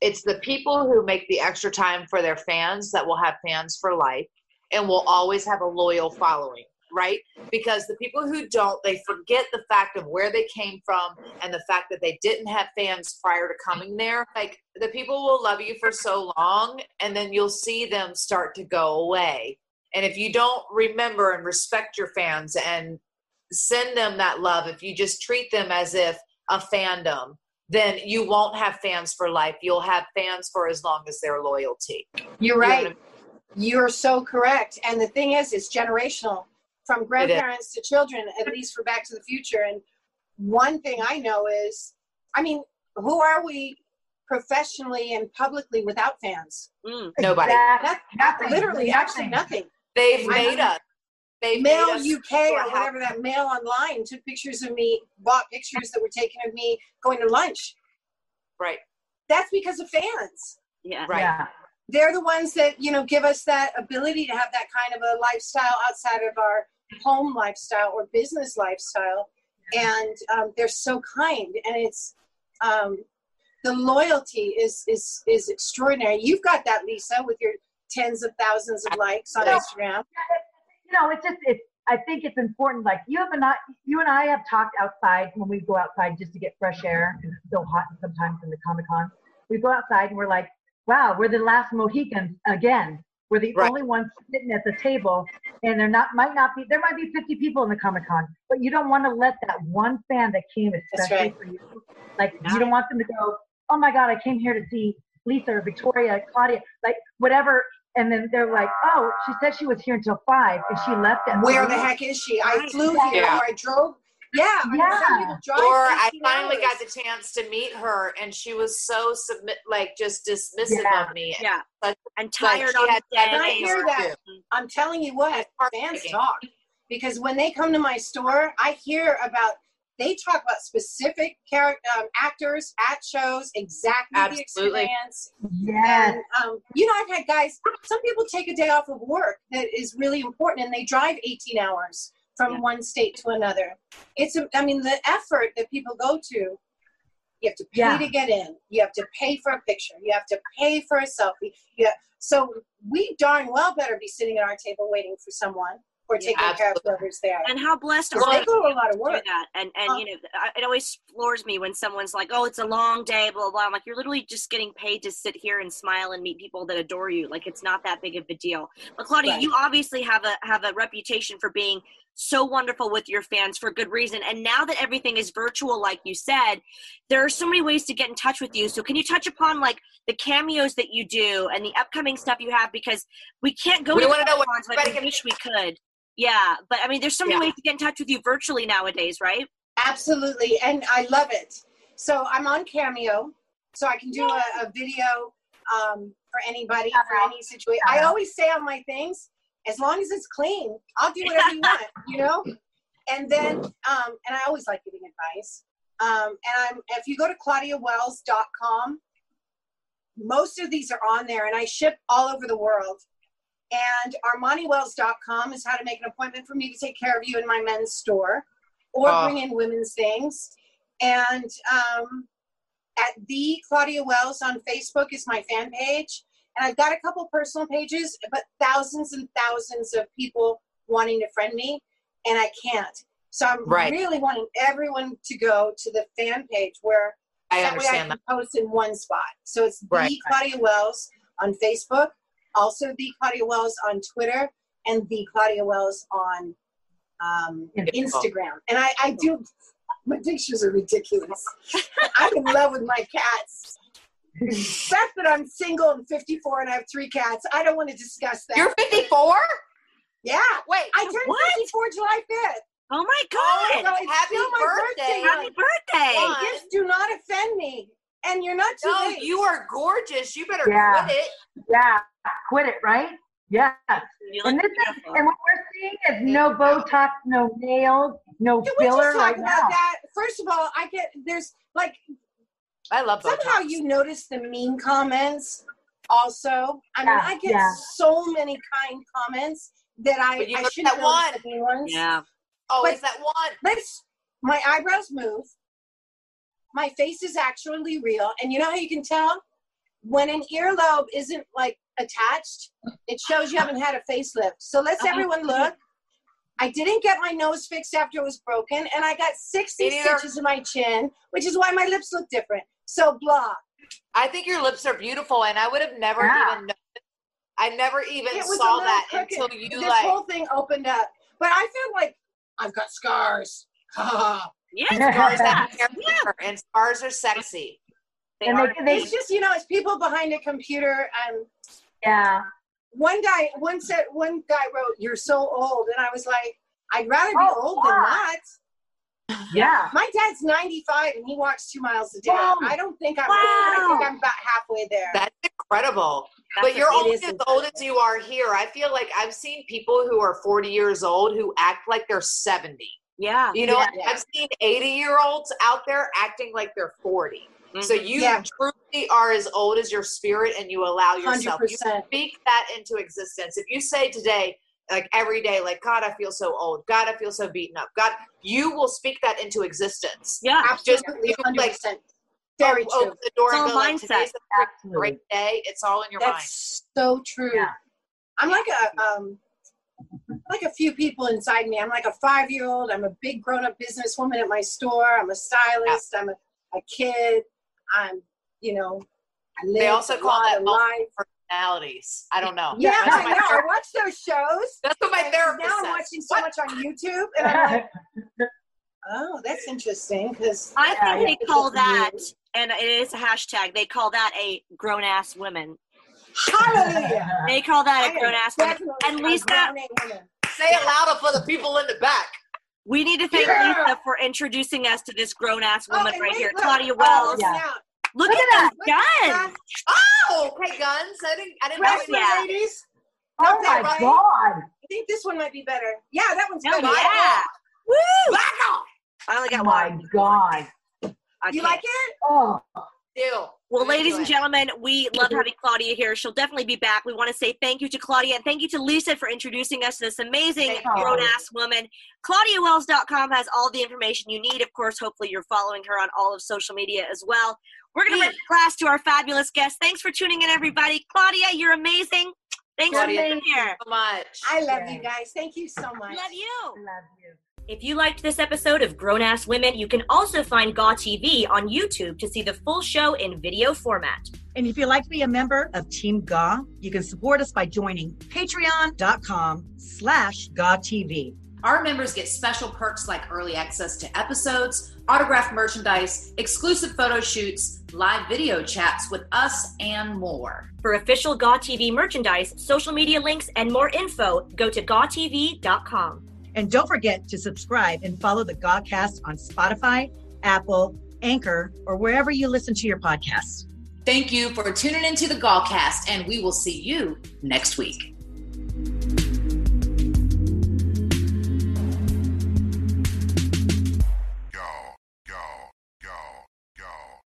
S2: it's the people who make the extra time for their fans that will have fans for life and will always have a loyal following right? Because the people who don't they forget the fact of where they came from and the fact that they didn't have fans prior to coming there. Like the people will love you for so long and then you'll see them start to go away. And if you don't remember and respect your fans and send them that love if you just treat them as if a fandom then you won't have fans for life. You'll have fans for as long as their loyalty.
S6: You're
S2: You know
S6: right.
S2: what
S6: You're so correct. And the thing is, it's generational from grandparents to children, at least for Back to the Future. And one thing I know is, I mean, who are we professionally and publicly without fans?
S1: Mm.
S2: nobody
S3: Exact-
S6: Not,
S3: nothing,
S6: literally, actually nothing.
S2: they've
S6: I
S2: made
S6: know.
S2: us they've
S6: Mail
S2: made
S6: UK or
S2: have-
S6: whatever that mail online took pictures of me, bought pictures that were taken of me going to lunch.
S2: right
S6: That's because of fans.
S1: Yeah.
S2: right
S3: Yeah.
S6: they're the ones that you know give us that ability to have that kind of a lifestyle outside of our home lifestyle or business lifestyle and um, they're so kind and it's um, the loyalty is is is extraordinary you've got that lisa with your tens of thousands of likes on instagram
S3: you know, it's just it's. I think it's important. Like you have a not, you and I have talked outside when we go outside just to get fresh air because it's so hot sometimes in the Comic Con. We go outside and we're like, wow, we're the last Mohicans again. We're the
S2: Right.
S3: only ones sitting at the table, and there not might not be there might be 50 people in the Comic Con, but you don't want to let that one fan that came especially
S6: right.
S3: for you, like you don't want them to go, oh my God, I came here to see Lisa or Victoria, Claudia, like whatever. And then they're like, oh, she said she was here until five, and she left at
S6: where the heck is she i
S1: Right.
S6: flew
S3: Yeah.
S6: here or i drove yeah, I
S3: Yeah.
S6: drive
S2: or I finally
S6: hours.
S2: got the chance to meet her, and she was so submit, like just dismissive
S3: Yeah.
S2: of me.
S1: Yeah.
S2: But,
S1: And tired
S2: she
S1: on
S2: had
S1: the day.
S6: I hear that. I'm telling you what, fans talk. Because when they come to my store, I hear about, they talk about specific character um, actors at shows, exactly
S2: Absolutely.
S6: the experience.
S3: Yes.
S6: And, um, you know, I've had guys, some people take a day off of work that is really important and they drive 18 hours from
S1: Yeah.
S6: one state to another. It's, I mean, the effort that people go to, you have to pay
S3: Yeah.
S6: to get in. You have to pay for a picture. You have to pay for a selfie. Yeah. So we darn well better be sitting at our table waiting for someone or
S1: Yeah,
S6: taking care of whoever's there.
S1: And how blessed are
S6: they to a lot of
S1: do
S6: work.
S1: that? And and you um, know, it always floors me when someone's like, "Oh, it's a long day," blah blah. blah. I'm like, you're literally just getting paid to sit here and smile and meet people that adore you. Like it's not that big of a deal. But Claudia,
S6: Right.
S1: you obviously have a have a reputation for being so wonderful with your fans for good reason. And now that everything is virtual, like you said, there are so many ways to get in touch with you. So can you touch upon like the cameos that you do and the upcoming stuff you have? Because we can't go
S2: We
S1: to
S2: wanna know what
S1: cons, but
S2: everybody
S1: we wish we could. Yeah, but I mean, there's so many
S2: Yeah.
S1: ways to get in touch with you virtually nowadays, right?
S6: Absolutely, and I love it. So I'm on Cameo, so I can do a, a video um, for anybody for any situation. I always say on my things, as long as it's clean, I'll do whatever you want, you know. And then, um, and I always like giving advice. Um, and I'm if you go to claudiawells.com, most of these are on there, and I ship all over the world. And armaniwells.com is how to make an appointment for me to take care of you in my men's store or
S2: Oh.
S6: bring in women's things. And um, at the Claudia Wells on Facebook is my fan page. And I've got a couple personal pages, but thousands and thousands of people wanting to friend me, and I can't. So I'm
S2: Right.
S6: really wanting everyone to go to the fan page where
S2: I
S6: that way I
S2: understand
S6: can
S2: that.
S6: post in one spot. So it's
S2: Right.
S6: the Claudia Wells on Facebook, also the Claudia Wells on Twitter, and the Claudia Wells on um, Instagram. And I, I do. My pictures are ridiculous. I'm in love with my cats. The fact that I'm single and 54 and I have three cats, I don't want to discuss that.
S2: You're 54?
S6: Yeah.
S2: Wait,
S6: I turned
S1: What?
S6: 54 July 5th.
S1: Oh my
S2: Oh,
S1: god!
S6: So it's
S2: happy
S6: still my
S2: birthday.
S6: birthday.
S1: Happy birthday!
S2: Fun.
S6: Just do not offend me. And you're not too
S2: no,
S6: late.
S2: you are gorgeous. You better
S3: Yeah.
S2: quit it.
S3: Yeah, quit it, right? Yeah. And this is, and what we're seeing is no Botox, no nails, no
S6: Can we just
S3: filler
S6: talk
S3: right
S6: about
S3: now.
S6: that? First of all, I get there's like
S2: I love Botox.
S6: somehow you notice the mean comments also. I mean,
S3: Yeah,
S6: I get
S3: yeah.
S6: so many kind comments that I,
S2: But you
S6: I shouldn't
S2: one.
S6: the mean ones.
S1: Yeah.
S2: Oh,
S6: but-
S2: that one.
S6: Let's my eyebrows move. My face is actually real. And you know how you can tell? When an earlobe isn't like attached, it shows you haven't had a facelift. So let's
S1: Okay.
S6: everyone look. I didn't get my nose fixed after it was broken, and I got 60 stitches in my chin, which is why my lips look different. So blah.
S2: I think your lips are beautiful, and I would have never
S3: Yeah.
S2: even. Noticed. I never even
S6: It was a
S2: saw that
S6: crooked.
S2: until you
S6: this
S2: like.
S6: whole thing opened up. But I feel like I've got scars.
S1: Yeah.
S2: Scars that character, and scars are sexy. They
S3: And
S2: are.
S3: they-
S6: it's just you know, it's people behind a computer and
S3: Yeah.
S6: one guy one said one guy wrote you're so old and i was like i'd rather be
S3: Oh,
S6: old than not
S3: Yeah.
S6: my dad's 95 and he walks two miles a day
S3: Wow.
S6: i don't think i'm
S1: wow.
S6: i think i'm about halfway there
S2: That's incredible.
S1: That's
S2: but you're only as old as you are here. I feel like I've seen people who are 40 years old who act like they're 70.
S1: Yeah.
S2: You know,
S6: Yeah.
S2: I've seen 80 year olds out there acting like they're 40. So mm-hmm. you
S6: Yeah.
S2: truly are as old as your spirit and you allow yourself. You
S6: 100%.
S2: speak that into existence. If you say today, like every day, like, God, I feel so old. God, I feel so beaten up. God, you will speak that into existence.
S1: Yeah.
S6: absolutely
S2: just like-
S6: very
S2: O-
S6: true
S2: Open the door
S1: It's all
S2: go, like,
S1: mindset.
S2: today's a great day. It's all in your mind.
S6: so true
S3: Yeah.
S6: i'm like a um like a few people inside me i'm like a five year old i'm a big grown-up businesswoman at my store i'm a stylist i'm a, a kid i'm you know i live
S2: They also
S6: a
S2: call
S6: lot
S2: that
S6: of
S2: multiple
S6: life
S2: personalities. I don't know.
S6: Yeah,
S2: That's
S6: I
S2: what my
S6: know. I watch those shows.
S2: That's what my
S6: and
S2: therapist
S6: now I'm watching so much on YouTube, and I'm like, oh, that's interesting because
S1: I
S3: Yeah,
S1: think they call that, and it is a hashtag. They call that a grown ass woman.
S6: hallelujah.
S1: They call that
S6: I
S1: a
S6: am
S1: grown ass women.
S6: definitely
S1: And Lisa-
S6: woman.
S2: Say it louder for the people in the back.
S1: We need to thank
S6: Yeah.
S1: Lisa for introducing us to this grown ass
S6: Oh,
S1: woman
S6: and
S1: right
S6: wait,
S1: here,
S6: look,
S1: Claudia
S6: oh,
S1: Wells.
S6: listen
S3: Yeah.
S6: Out.
S1: Look,
S3: Look
S1: at
S3: at
S1: those guns.
S2: Oh, okay, guns. I didn't. I didn't know.
S6: Freshman ladies.
S3: Oh my
S6: right?
S3: God.
S6: I think this one might be better. Yeah, that one's
S1: Oh,
S6: better.
S1: yeah. Woo!
S2: Back off.
S1: I only
S3: Oh
S1: got
S3: my
S1: one.
S3: God.
S1: I
S6: You
S1: can't.
S6: like it?
S3: Oh.
S2: Deal.
S1: Well,
S2: Let me
S1: ladies
S2: do
S1: and gentlemen, we love having Claudia here. She'll definitely be back. We want to say thank you to Claudia and thank you to Lisa for introducing us to this amazing grown ass woman. ClaudiaWells.com has all the information you need. Of course, hopefully, you're following her on all of social media as well. We're going to bring class to our fabulous guest. Thanks for tuning in, everybody. Claudia, you're amazing. Thanks
S2: Claudia,
S1: for being
S2: thank
S1: here.
S2: So much.
S6: I love
S3: Yeah.
S6: you guys. Thank you so much.
S1: Love you.
S3: I love you.
S1: If you liked this episode of Grown Ass Women, you can also find GAW TV on YouTube to see the full show in video format.
S9: And if you'd like to be a member of Team Gaw, you can support us by joining patreon.com slash GATV.
S5: Our members get special perks like early access to episodes, autographed merchandise, exclusive photo shoots, live video chats with us, and more.
S1: For official GAW TV merchandise, social media links, and more info, go to gawtv.com.
S9: And don't forget to subscribe and follow the Gawcast on Spotify, Apple, Anchor, or wherever you listen to your podcasts.
S5: Thank you for tuning into the Gawcast, and we will see you next week.